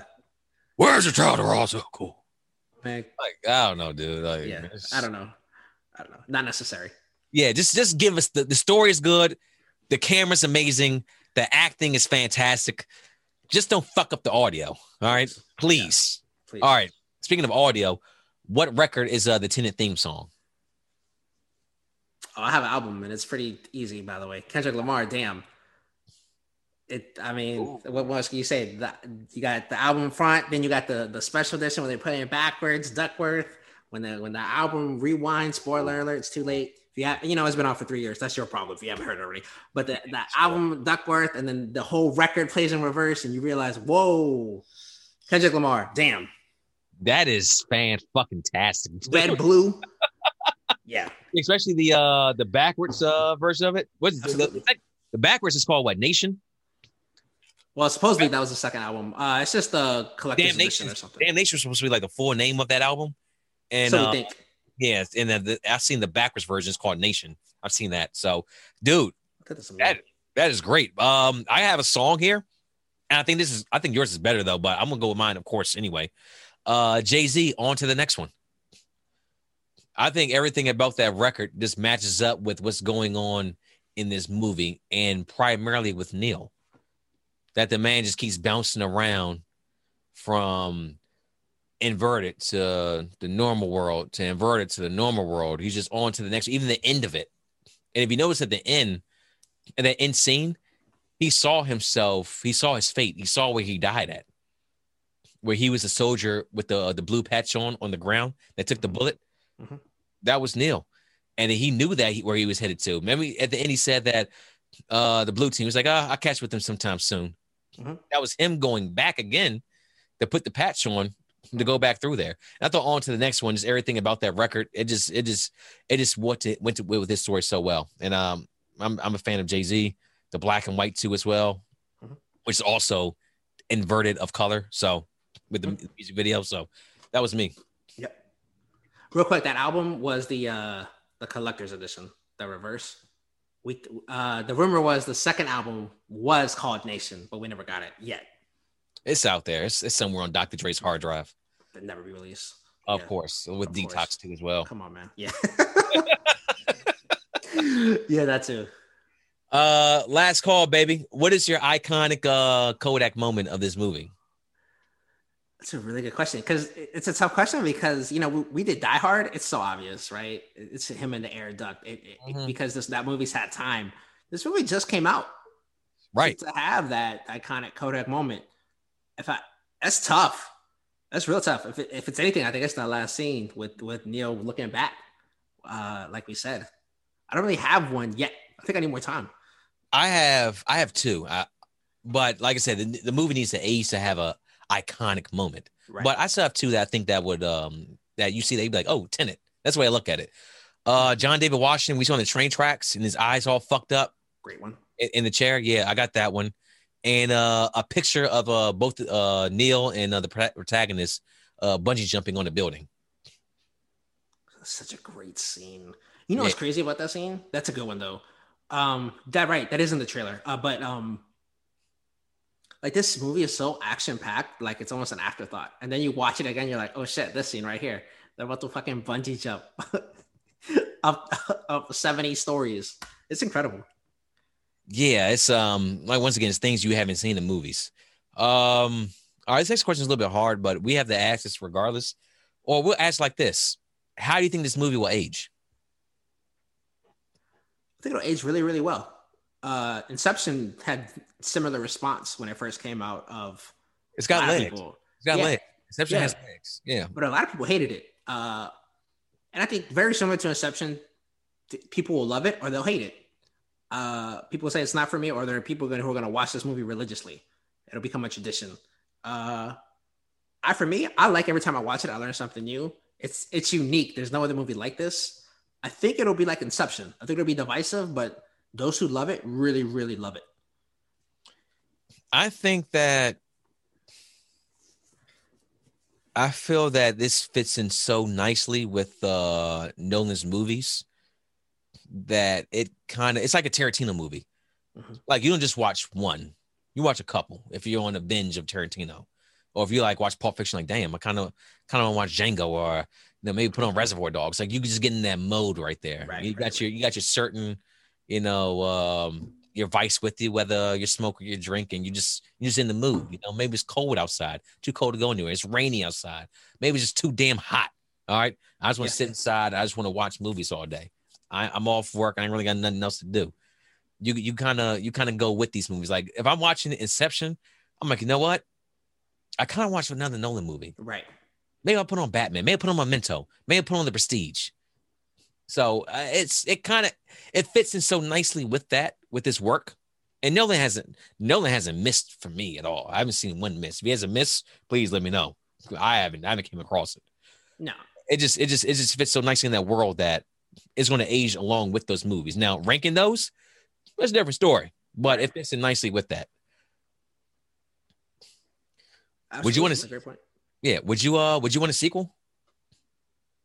Where's the child are also cool? man, Like I don't know, dude. Like yeah, I don't know, I don't know, not necessary. Yeah, just just give us the the story is good, the camera's amazing, the acting is fantastic. Just don't fuck up the audio. All right, please. Please. All right. Speaking of audio, what record is uh the Tenet theme song? Oh, I have an album, and it's pretty easy, by the way. Kendrick Lamar, damn. It. I mean, Ooh. what else can you say? The, you got the album front, then you got the the special edition where they put it backwards. Duckworth. When the when the album rewinds, spoiler alert, it's too late. If you have, you know, it's been out for three years. That's your problem if you haven't heard it already. But the, the album Duckworth, and then the whole record plays in reverse, and you realize, whoa, Kendrick Lamar, damn, That is fan fucking tastic. red, blue, yeah. Especially the uh the backwards uh version of it. What's the, the, the backwards is called what? Nation? Well, supposedly that was the second album. Uh, it's just a collector's Damn edition Nation. or something. Damn Nation was supposed to be like the full name of that album. And so uh, think. yeah, and then the, I've seen the backwards version. It's called Nation. I've seen that. So, dude, Look at this that that is great. Um, I have a song here, and I think this is I think yours is better though, but I'm gonna go with mine, of course, anyway. Uh Jay Z, on to the next one. I think everything about that record just matches up with what's going on in this movie, and primarily with Neil. That the man just keeps bouncing around from inverted to the normal world to inverted to the normal world. He's just on to the next, even the end of it. And if you notice at the end, at that end scene, he saw himself, he saw his fate, he saw where he died at, where he was a soldier with the the blue patch on on the ground that took the bullet. Mhm. That was Neil, and he knew that he, where he was headed to. Remember, at the end, he said that uh the blue team was like, "Ah, I'll catch with them sometime soon." Mhm. That was him going back again to put the patch on to go back through there. And I thought on to the next one, just everything about that record. It just, it just, it just what to, went to with this story so well. And um, I'm I'm a fan of Jay Z, the black and white too as well, Mhm. which is also inverted of color. So with the music video, so that was me. Real quick, that album was the uh the collector's edition, the reverse. We uh the rumor was the second album was called Nation, but we never got it yet. It's out there. It's, it's somewhere on Dr. Dre's hard drive, That never be released. of Yeah. course, with Of Detox course. too as well. Come on, man. Yeah. yeah, that too. Uh, last call, baby. What is your iconic uh Kodak moment of this movie? That's a really good question because it's a tough question because you know we, we did Die Hard. It's so obvious, right? It's him in the air duct. It, it- Mhm. because this that movie's had time. This movie just came out. Right. to have that iconic Kodak moment. If I, that's tough. That's real tough. If, it, if it's anything, I think it's that last scene with with Neil looking back. Uh, like we said, I don't really have one yet. I think I need more time. I have I have two. I, but like I said, the, the movie needs to age to have a iconic moment. Right. But I still have two that I think that would um that you see they'd be like, oh, Tenet. That's the way I look at it. Uh John David Washington, we saw on the train tracks and his eyes all fucked up great one. in, in the chair. Yeah, I got that one. And uh a picture of uh both uh Neil and uh, the protagonist uh bungee jumping on the building. That's such a great scene. You know what's crazy about that scene? That's a good one though. Um, that right, that is in the trailer. Uh, but um, like this movie is so action packed, like it's almost an afterthought. And then you watch it again, you're like, oh shit, this scene right here. They're about to fucking bungee jump up up 70 stories. It's incredible. Yeah, it's um like once again, it's things you haven't seen in movies. Um, all right, this next question is a little bit hard, but we have to ask this regardless. Or we'll ask like this: How do you think this movie will age? I think it'll age really, really well. Uh, Inception had similar response when it first came out of it's got legs. people. It's got Yeah. legs. Inception Yeah. has legs. Yeah. but a lot of people hated it. Uh, and I think very similar to Inception, th- people will love it or they'll hate it. Uh, people say it's not for me, or there are people gonna, who are going to watch this movie religiously. It'll become a tradition. Uh, I, for me, I like every time I watch it, I learn something new. It's it's unique. There's no other movie like this. I think it'll be like Inception. I think it'll be divisive, but those who love it really, really love it. I think that I feel that this fits in so nicely with uh Nolan's movies that it kind of it's like a Tarantino movie. Mhm. Like you don't just watch one. You watch a couple if you're on a binge of Tarantino, or if you like watch Pulp Fiction. Like, damn, I kind of kind of want to watch Django, or you know, maybe put on Reservoir Dogs. Like, you just get in that mode right there. Right, you right, got your you got your certain, you know, um, your vice with you, whether you're smoking, you're drinking, you just you're just in the mood. You know, maybe it's cold outside, too cold to go anywhere. It's rainy outside. Maybe it's just too damn hot. All right, I just want to Yeah. sit inside. I just want to watch movies all day. I, I'm off work. I ain't really got nothing else to do. You you kind of you kind of go with these movies. Like if I'm watching Inception, I'm like, you know what? I kind of watch another Nolan movie. Right. Maybe I'll put on Batman. Maybe I'll put on Memento. Maybe I'll put on The Prestige. So uh, it's it kind of it fits in so nicely with that with this work. And Nolan hasn't Nolan hasn't missed for me at all. I haven't seen one miss. If he has a miss, please let me know. I haven't. I haven't came across it. No. It just it just it just fits so nicely in that world that it's going to age along with those movies. Now ranking those, that's a different story. But it fits in nicely with that. Would you great point? Yeah. Would you uh would you want a sequel?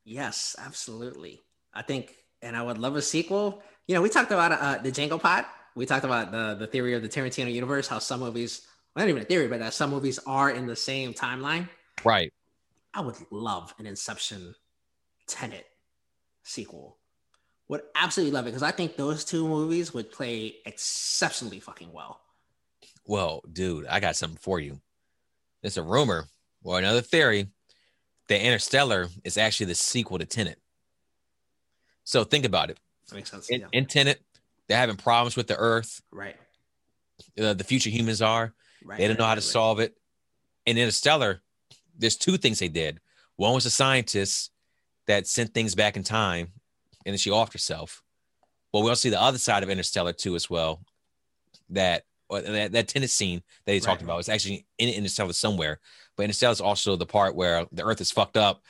Yes, absolutely. I think, and I would love a sequel. You know, we talked about uh, the Django Pod. We talked about the the theory of the Tarantino universe, how some movies, well, not even a theory, but that some movies are in the same timeline. Right. I would love an Inception Tenet sequel. Would absolutely love it because I think those two movies would play exceptionally fucking well. Well, dude, I got something for you. It's a rumor or another theory that Interstellar is actually the sequel to Tenet. So think about it. That makes sense. In, yeah. in Tenet, they're having problems with the Earth. Right. Uh, the future humans are. Right. They don't know how to right. solve it. And In Interstellar, there's two things they did. One was a scientist that sent things back in time, and then she offed herself. But we also see the other side of Interstellar too, as well. That or that, that tennis scene that he talked Right. about is actually in Interstellar somewhere. But Interstellar is also the part where the Earth is fucked up.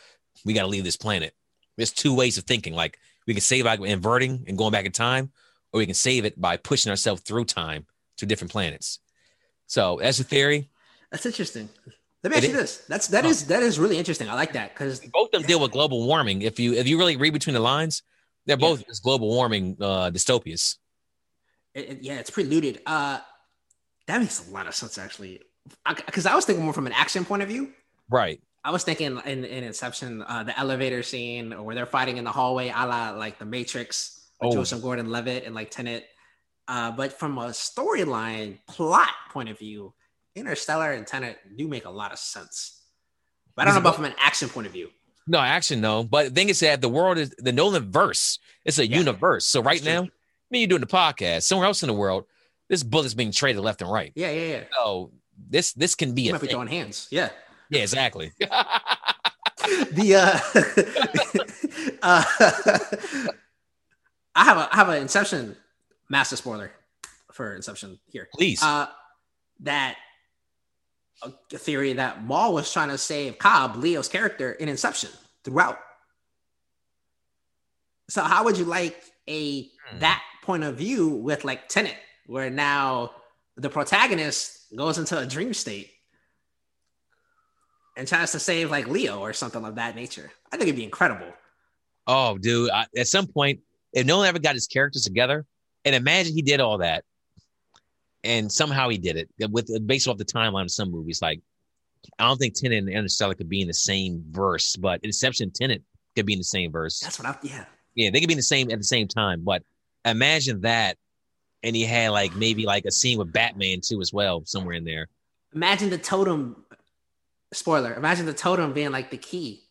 We got to leave this planet. There's two ways of thinking. Like we can save by inverting and going back in time, or we can save it by pushing ourselves through time to different planets. So that's a theory. That's interesting. Let me ask you this. That's that is that is really interesting. I like that because both of them deal with global warming. If you if you really read between the lines, they're both just global warming uh, dystopias. it, it- yeah, it's preluded. Uh, that makes a lot of sense actually. Because I, was thinking more from an action point of view. Right. I was thinking in, in Inception, uh, the elevator scene or where they're fighting in the hallway, a la like the Matrix, Oh. Joseph Gordon-Levitt and like Tenet. Uh, but from a storyline plot point of view, Interstellar and Tenet do make a lot of sense. But I don't know about from an action point of view. No action, no. But the thing is that the world is the Nolan verse. It's a Yeah. universe. So right now, me you doing the podcast, somewhere else in the world, this bullet's being traded left and right. Yeah, yeah, yeah. So this this can be You a might be throwing hands. Yeah. Yeah, exactly. the uh, uh I have a I have an Inception master spoiler for Inception here. Please. Uh that a theory that Mal was trying to save Cobb, Leo's character, in Inception throughout. So how would you like a Hmm. that point of view with like Tenet, where now the protagonist goes into a dream state and tries to save like Leo or something of that nature? I think it'd be incredible. oh, dude. I, at some point, if Nolan ever got his characters together, and imagine he did all that, and somehow he did it uh, with uh, based off the timeline of some movies. Like, I don't think Tenet and Interstellar could be in the same verse, but Inception and Tenet could be in the same verse. That's what I yeah. Yeah, they could be in the same at the same time. But imagine that, and he had like maybe like a scene with Batman too as well somewhere in there. Imagine the totem spoiler. Imagine the totem being like the key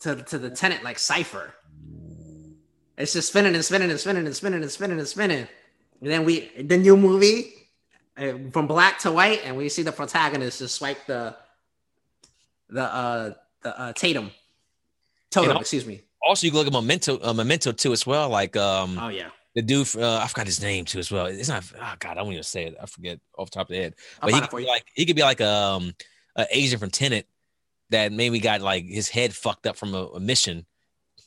to, to the Tenet like cipher. It's just spinning and spinning and spinning and spinning and spinning and spinning. And then we the new movie uh, from black to white, and we see the protagonist just swipe the the uh the uh Tatum. Totem, know- excuse me. Also, you can look at Memento, uh, Memento too as well. Like um, Oh yeah. the dude, uh, I forgot his name too as well. It's not. Oh God, I don't even say it. I forget off the top of the head. But he could like he could be like um, an agent from Tenet that maybe got like his head fucked up from a, a mission,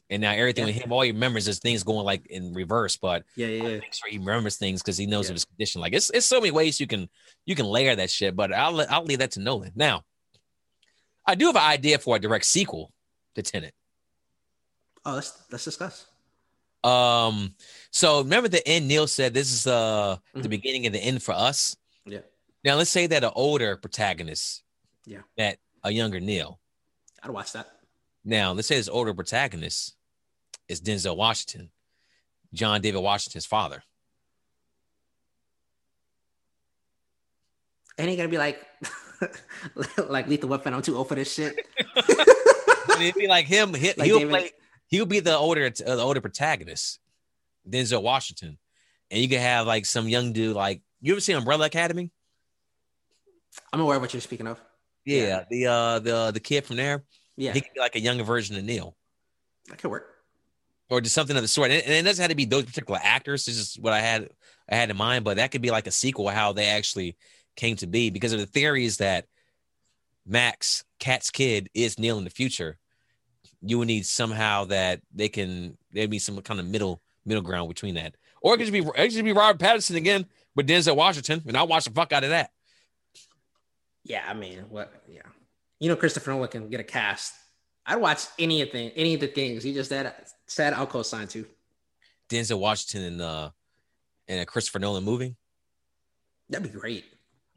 and now everything Yeah. with him, all he remembers is things going like in reverse. But Yeah, yeah, yeah. sure he remembers things because he knows Yeah. of his condition. Like it's it's so many ways you can you can layer that shit. But I'll I'll leave that to Nolan. Now, I do have an idea for a direct sequel to Tenet. Oh, let's let's discuss. Um, so remember the end. Neil said this is uh the Mhm. beginning of the end for us. Yeah. Now let's say that an older protagonist, Yeah. met a younger Neil. I'd watch that. Now let's say this older protagonist is Denzel Washington, John David Washington's father. And he gonna be like, like Lethal Weapon. I'm too old for this shit. And it'd be like him. He, Like will play. He'll be the older, uh, the older protagonist, Denzel Washington, and you can have like some young dude. Like you ever seen Umbrella Academy? I'm aware of what you're speaking of. Yeah, Yeah. the uh the the kid from there. Yeah, He could be like a younger version of Neil. that could work. or just something of the sort. And it, doesn't have to be those particular actors. This is what I had I had in mind, but that could be like a sequel how they actually came to be because of the theory is that Max Kat's kid is Neil in the future. You would need somehow that they can there'd be some kind of middle middle ground between that, or it could just be it could just be Robert Pattinson again with Denzel Washington, and I'll watch the fuck out of that. Yeah, I mean, what? Yeah, you know, Christopher Nolan can get a cast. I'd watch anything, any of the things he just said. Said I'll co-sign to. Denzel Washington in uh in a Christopher Nolan movie. That'd be great.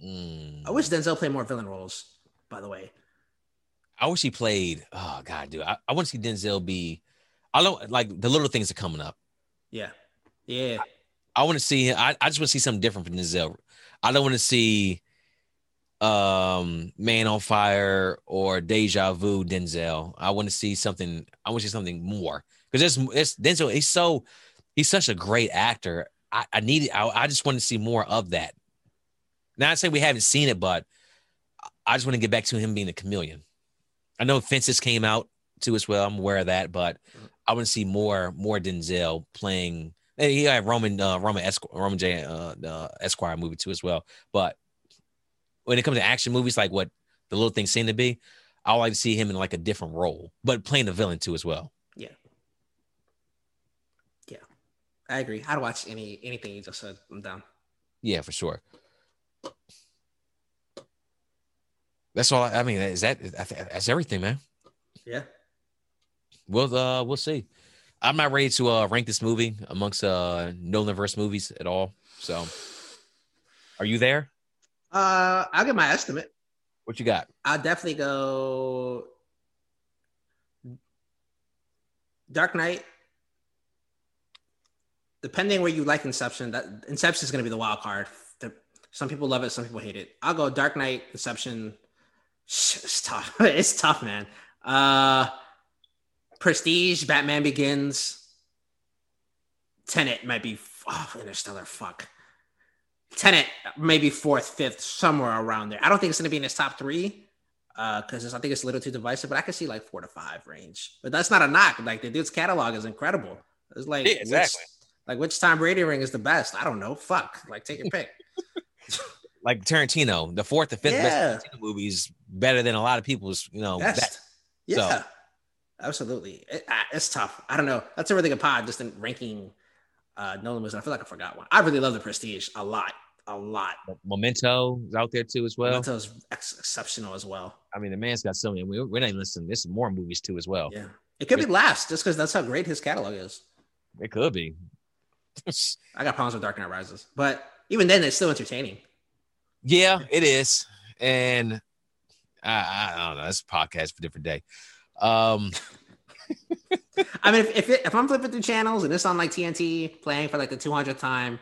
Mm. I wish Denzel played more villain roles. By the way, I wish he played. Oh God, dude, I, I want to see Denzel be. I don't like the little things are coming up. yeah, yeah, I want to see him. I, I just want to see something different from Denzel. I don't want to see um Man on Fire or Deja Vu Denzel. I want to see something. I want to see something more because it's it's Denzel. He's so he's such a great actor. I, I need. I, I just want to see more of that. Not saying we haven't seen it, but I just want to get back to him being a chameleon. I know Fences came out too as well. I'm aware of that, but I want to see more more Denzel playing. He had Roman uh, Roman Esqu- Roman J uh, uh, Esquire movie too as well. But when it comes to action movies, like what the little things seem to be, I would like to see him in like a different role, but playing the villain too as well. Yeah. Yeah. I agree. I'd watch any anything you just said. I'm down. Yeah, for sure. That's all. I, I mean, is that that's everything, man. Yeah, We'll uh we'll see. I'm not ready to uh rank this movie amongst uh Nolanverse movies at all. So, are you there? Uh, I'll get my estimate. What you got? I'll definitely go Dark Knight. Depending where you like Inception, that Inception is going to be the wild card. The- some people love it, some people hate it. I'll go Dark Knight, Inception. It's tough. It's tough, man. Uh, Prestige, Batman Begins, Tenet might be oh, Interstellar. Fuck. Tenet maybe fourth, fifth, somewhere around there. I don't think it's going to be in his top three because I think it's a little too divisive. But I can see like four to five range. But that's not a knock. Like the dude's catalog is incredible. It's like Yeah, exactly. Which, like which Tom Brady ring is the best? I don't know. Fuck. Like take your pick. Like Tarantino, the fourth, the fifth Yeah. best Tarantino movies, better than a lot of people's. You know, Best. that- yeah. Absolutely. It- uh, it's tough. I don't know. That's everything a really good pod. Just in ranking uh Nolan movies. I feel like I forgot one. I really love the Prestige a lot. A lot. Memento is out there too as well. Memento's ex- exceptional as well. I mean, the man's got so many. we- We're not even listening. There's more movies too as well. Yeah. It could be last just because that's how great his catalog is. It could be. I got problems with Dark Knight Rises, but even then, it's still entertaining. yeah, it is. And I, I, I don't know. That's a podcast for a different day. Um, I mean, if if, it, if I'm flipping through channels and it's on like TNT playing for like the 200th time,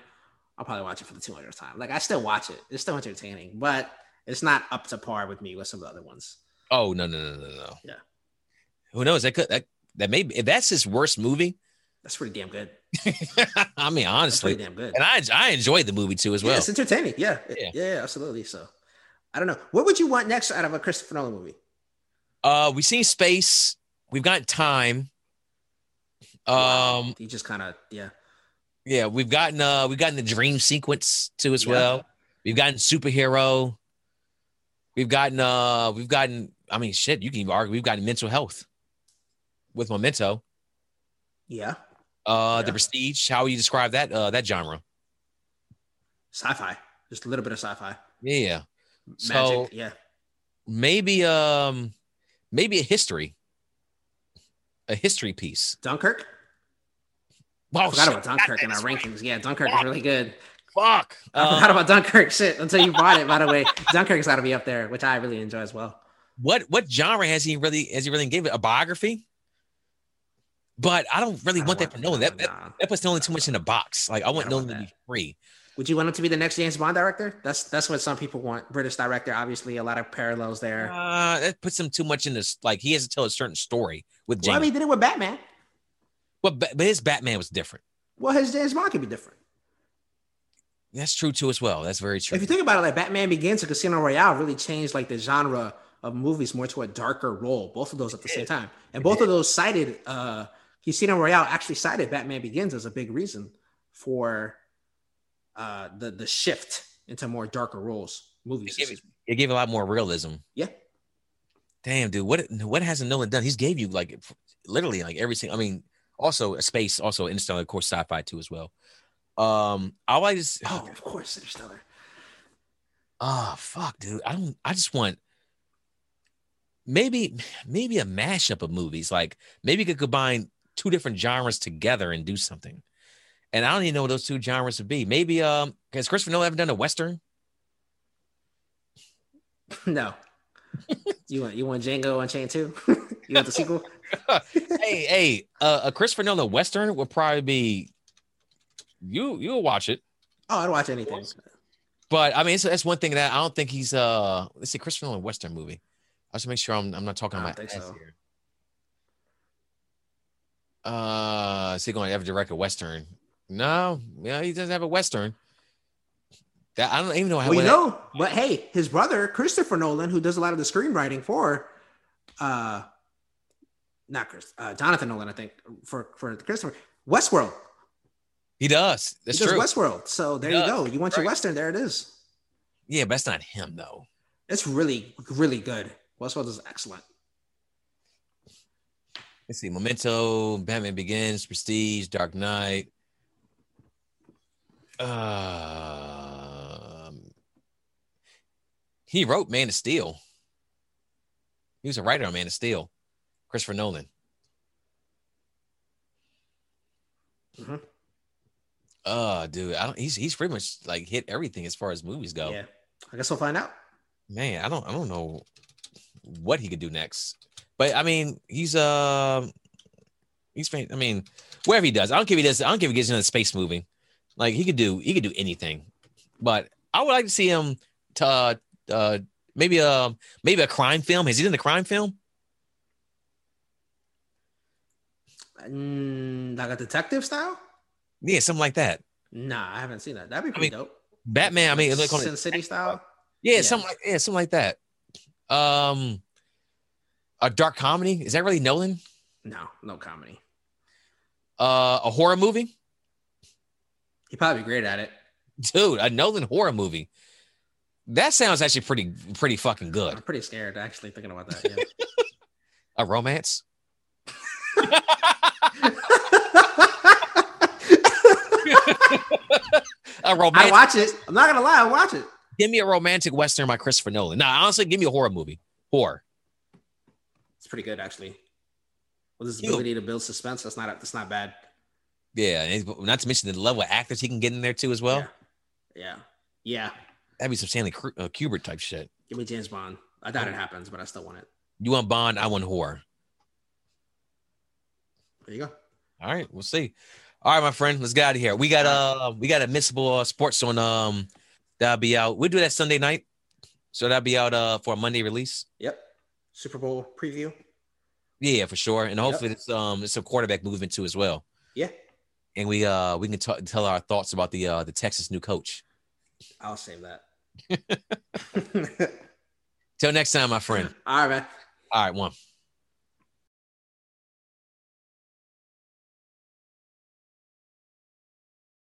I'll probably watch it for the 200th time. Like I still watch it. It's still entertaining, but it's not up to par with me with some of the other ones. oh no, no, no, no, no. Yeah. Who knows? That could that that may be if that's his worst movie. That's pretty damn good. I mean, honestly, damn good. and I I enjoyed the movie too as yeah, well. it's entertaining. Yeah. Yeah. yeah, yeah, absolutely. So, I don't know. What would you want next out of a Christopher Nolan movie? Uh, we've seen space. We've got time. Um, he just kind of yeah. yeah, we've gotten uh, we've gotten the dream sequence too as Yeah. well. We've gotten superhero. We've gotten uh, we've gotten. I mean, shit. You can even argue we've gotten mental health with Memento. Yeah, Uh, the Prestige. How would you describe that uh that genre? sci-fi. Just a little bit of sci-fi. Yeah, Magic. So- yeah. maybe um, maybe a history, a history piece. Dunkirk. Wow, I forgot shit. about Dunkirk in our right. rankings. Yeah, Dunkirk is really good. Fuck. I Uh, forgot about Dunkirk. Shit, until you bought it. By the way, Dunkirk's got to be up there, which I really enjoy as well. what what genre has he really has he really gave it a biography? But I don't really I want don't that for Nolan. That, that nah. that puts Nolan too much in a box. Like I want I Nolan want to be free. Would you want him to be the next James Bond director? That's that's what some people want. British director, obviously, a lot of parallels there. Uh, that puts him too much in this. Like he has to tell a certain story with well, I mean, he did it with Batman. But but his Batman was different. Well, his James Bond could be different. That's true too as well. That's very true. If you think about it, like Batman Begins and Casino Royale really changed like the genre of movies more to a darker role. Both of those at the same time, and both of those cited uh Casino Royale actually cited Batman Begins as a big reason for uh the the shift into more darker roles movies. It gave, it, it gave a lot more realism. Yeah. Damn, dude. What what hasn't Nolan done? He's gave you like literally like every single. I mean, also a space, also Interstellar, of course, sci-fi too as well. Um, I like this. Oh, of course, Interstellar. Oh fuck, dude. I don't. I just want maybe maybe a mashup of movies. Like maybe you could combine two different genres together and do something. And I don't even know what those two genres would be. Maybe um, has Christopher Nolan ever done a western? No. you want you want Django Unchained too? you want the sequel? hey, hey, uh, a Christopher Nolan western would probably be you. You'll watch it, Oh, I don't watch anything. but I mean, it's, that's one thing that I don't think he's. Uh, let's see, Christopher Nolan western movie. I should make sure I'm, I'm not talking I about don't so. here. Uh, is he going to ever direct a western? No, yeah, he doesn't have a western. That I don't even know how. Well, you that- know, but hey, his brother Christopher Nolan, who does a lot of the screenwriting for, uh, not Chris, uh, Jonathan Nolan, I think for for Christopher Westworld. he does. That's he does true. Westworld. So there you go. You want your western? There it is. yeah, but that's not him though. It's really really good. Westworld is excellent. Let's see, Memento, Batman Begins, Prestige, Dark Knight. Um, he wrote Man of Steel. He was a writer on Man of Steel. Christopher Nolan. Mhm. Uh, dude, I don't. He's he's pretty much like hit everything as far as movies go. Yeah, I guess we'll find out. Man, I don't I don't know what he could do next. But I mean, he's uh he's I mean, wherever he does, I don't if he does, I don't if he gets into a space movie. Like he could do he could do anything. But I would like to see him to uh, uh maybe a maybe a crime film. Has he done a crime film? Mm, like a detective style? Yeah, something like that. Nah, I haven't seen that. That'd be I pretty mean, dope. Batman, I mean, look on Sin it. City style. Yeah, yeah. something like yeah, something like that. Um a dark comedy. Is that really Nolan? No, no comedy. Uh a horror movie? He'd probably be great at it. dude, a Nolan horror movie. That sounds actually pretty pretty fucking good. I'm pretty scared actually thinking about that. Yeah. A romance? A I romantic. watch it. I'm not gonna lie, I watch it. give me a romantic western by Christopher Nolan. Nah, honestly, give me a horror movie. Horror. It's pretty good actually. With his ability to build suspense, that's not that's not bad. Yeah, not to mention the level of actors he can get in there too as well. yeah. yeah, yeah. That'd be some Stanley uh, Kubrick type shit. Give me James Bond. I doubt it happens, but I still want it. You want Bond? I want horror. There you go. All right, we'll see. All right, my friend, let's get out of here. We got uh, we got admissible uh, sports on um, that'll be out. We'll do that Sunday night, so that'll be out uh for a Monday release. Yep. Super Bowl preview. Yeah, for sure, and hopefully it's um it's a quarterback movement too as well. Yeah. And we uh we can t- tell our thoughts about the uh the Texas new coach. I'll save that. Till next time, my friend. All right, man. All right, one.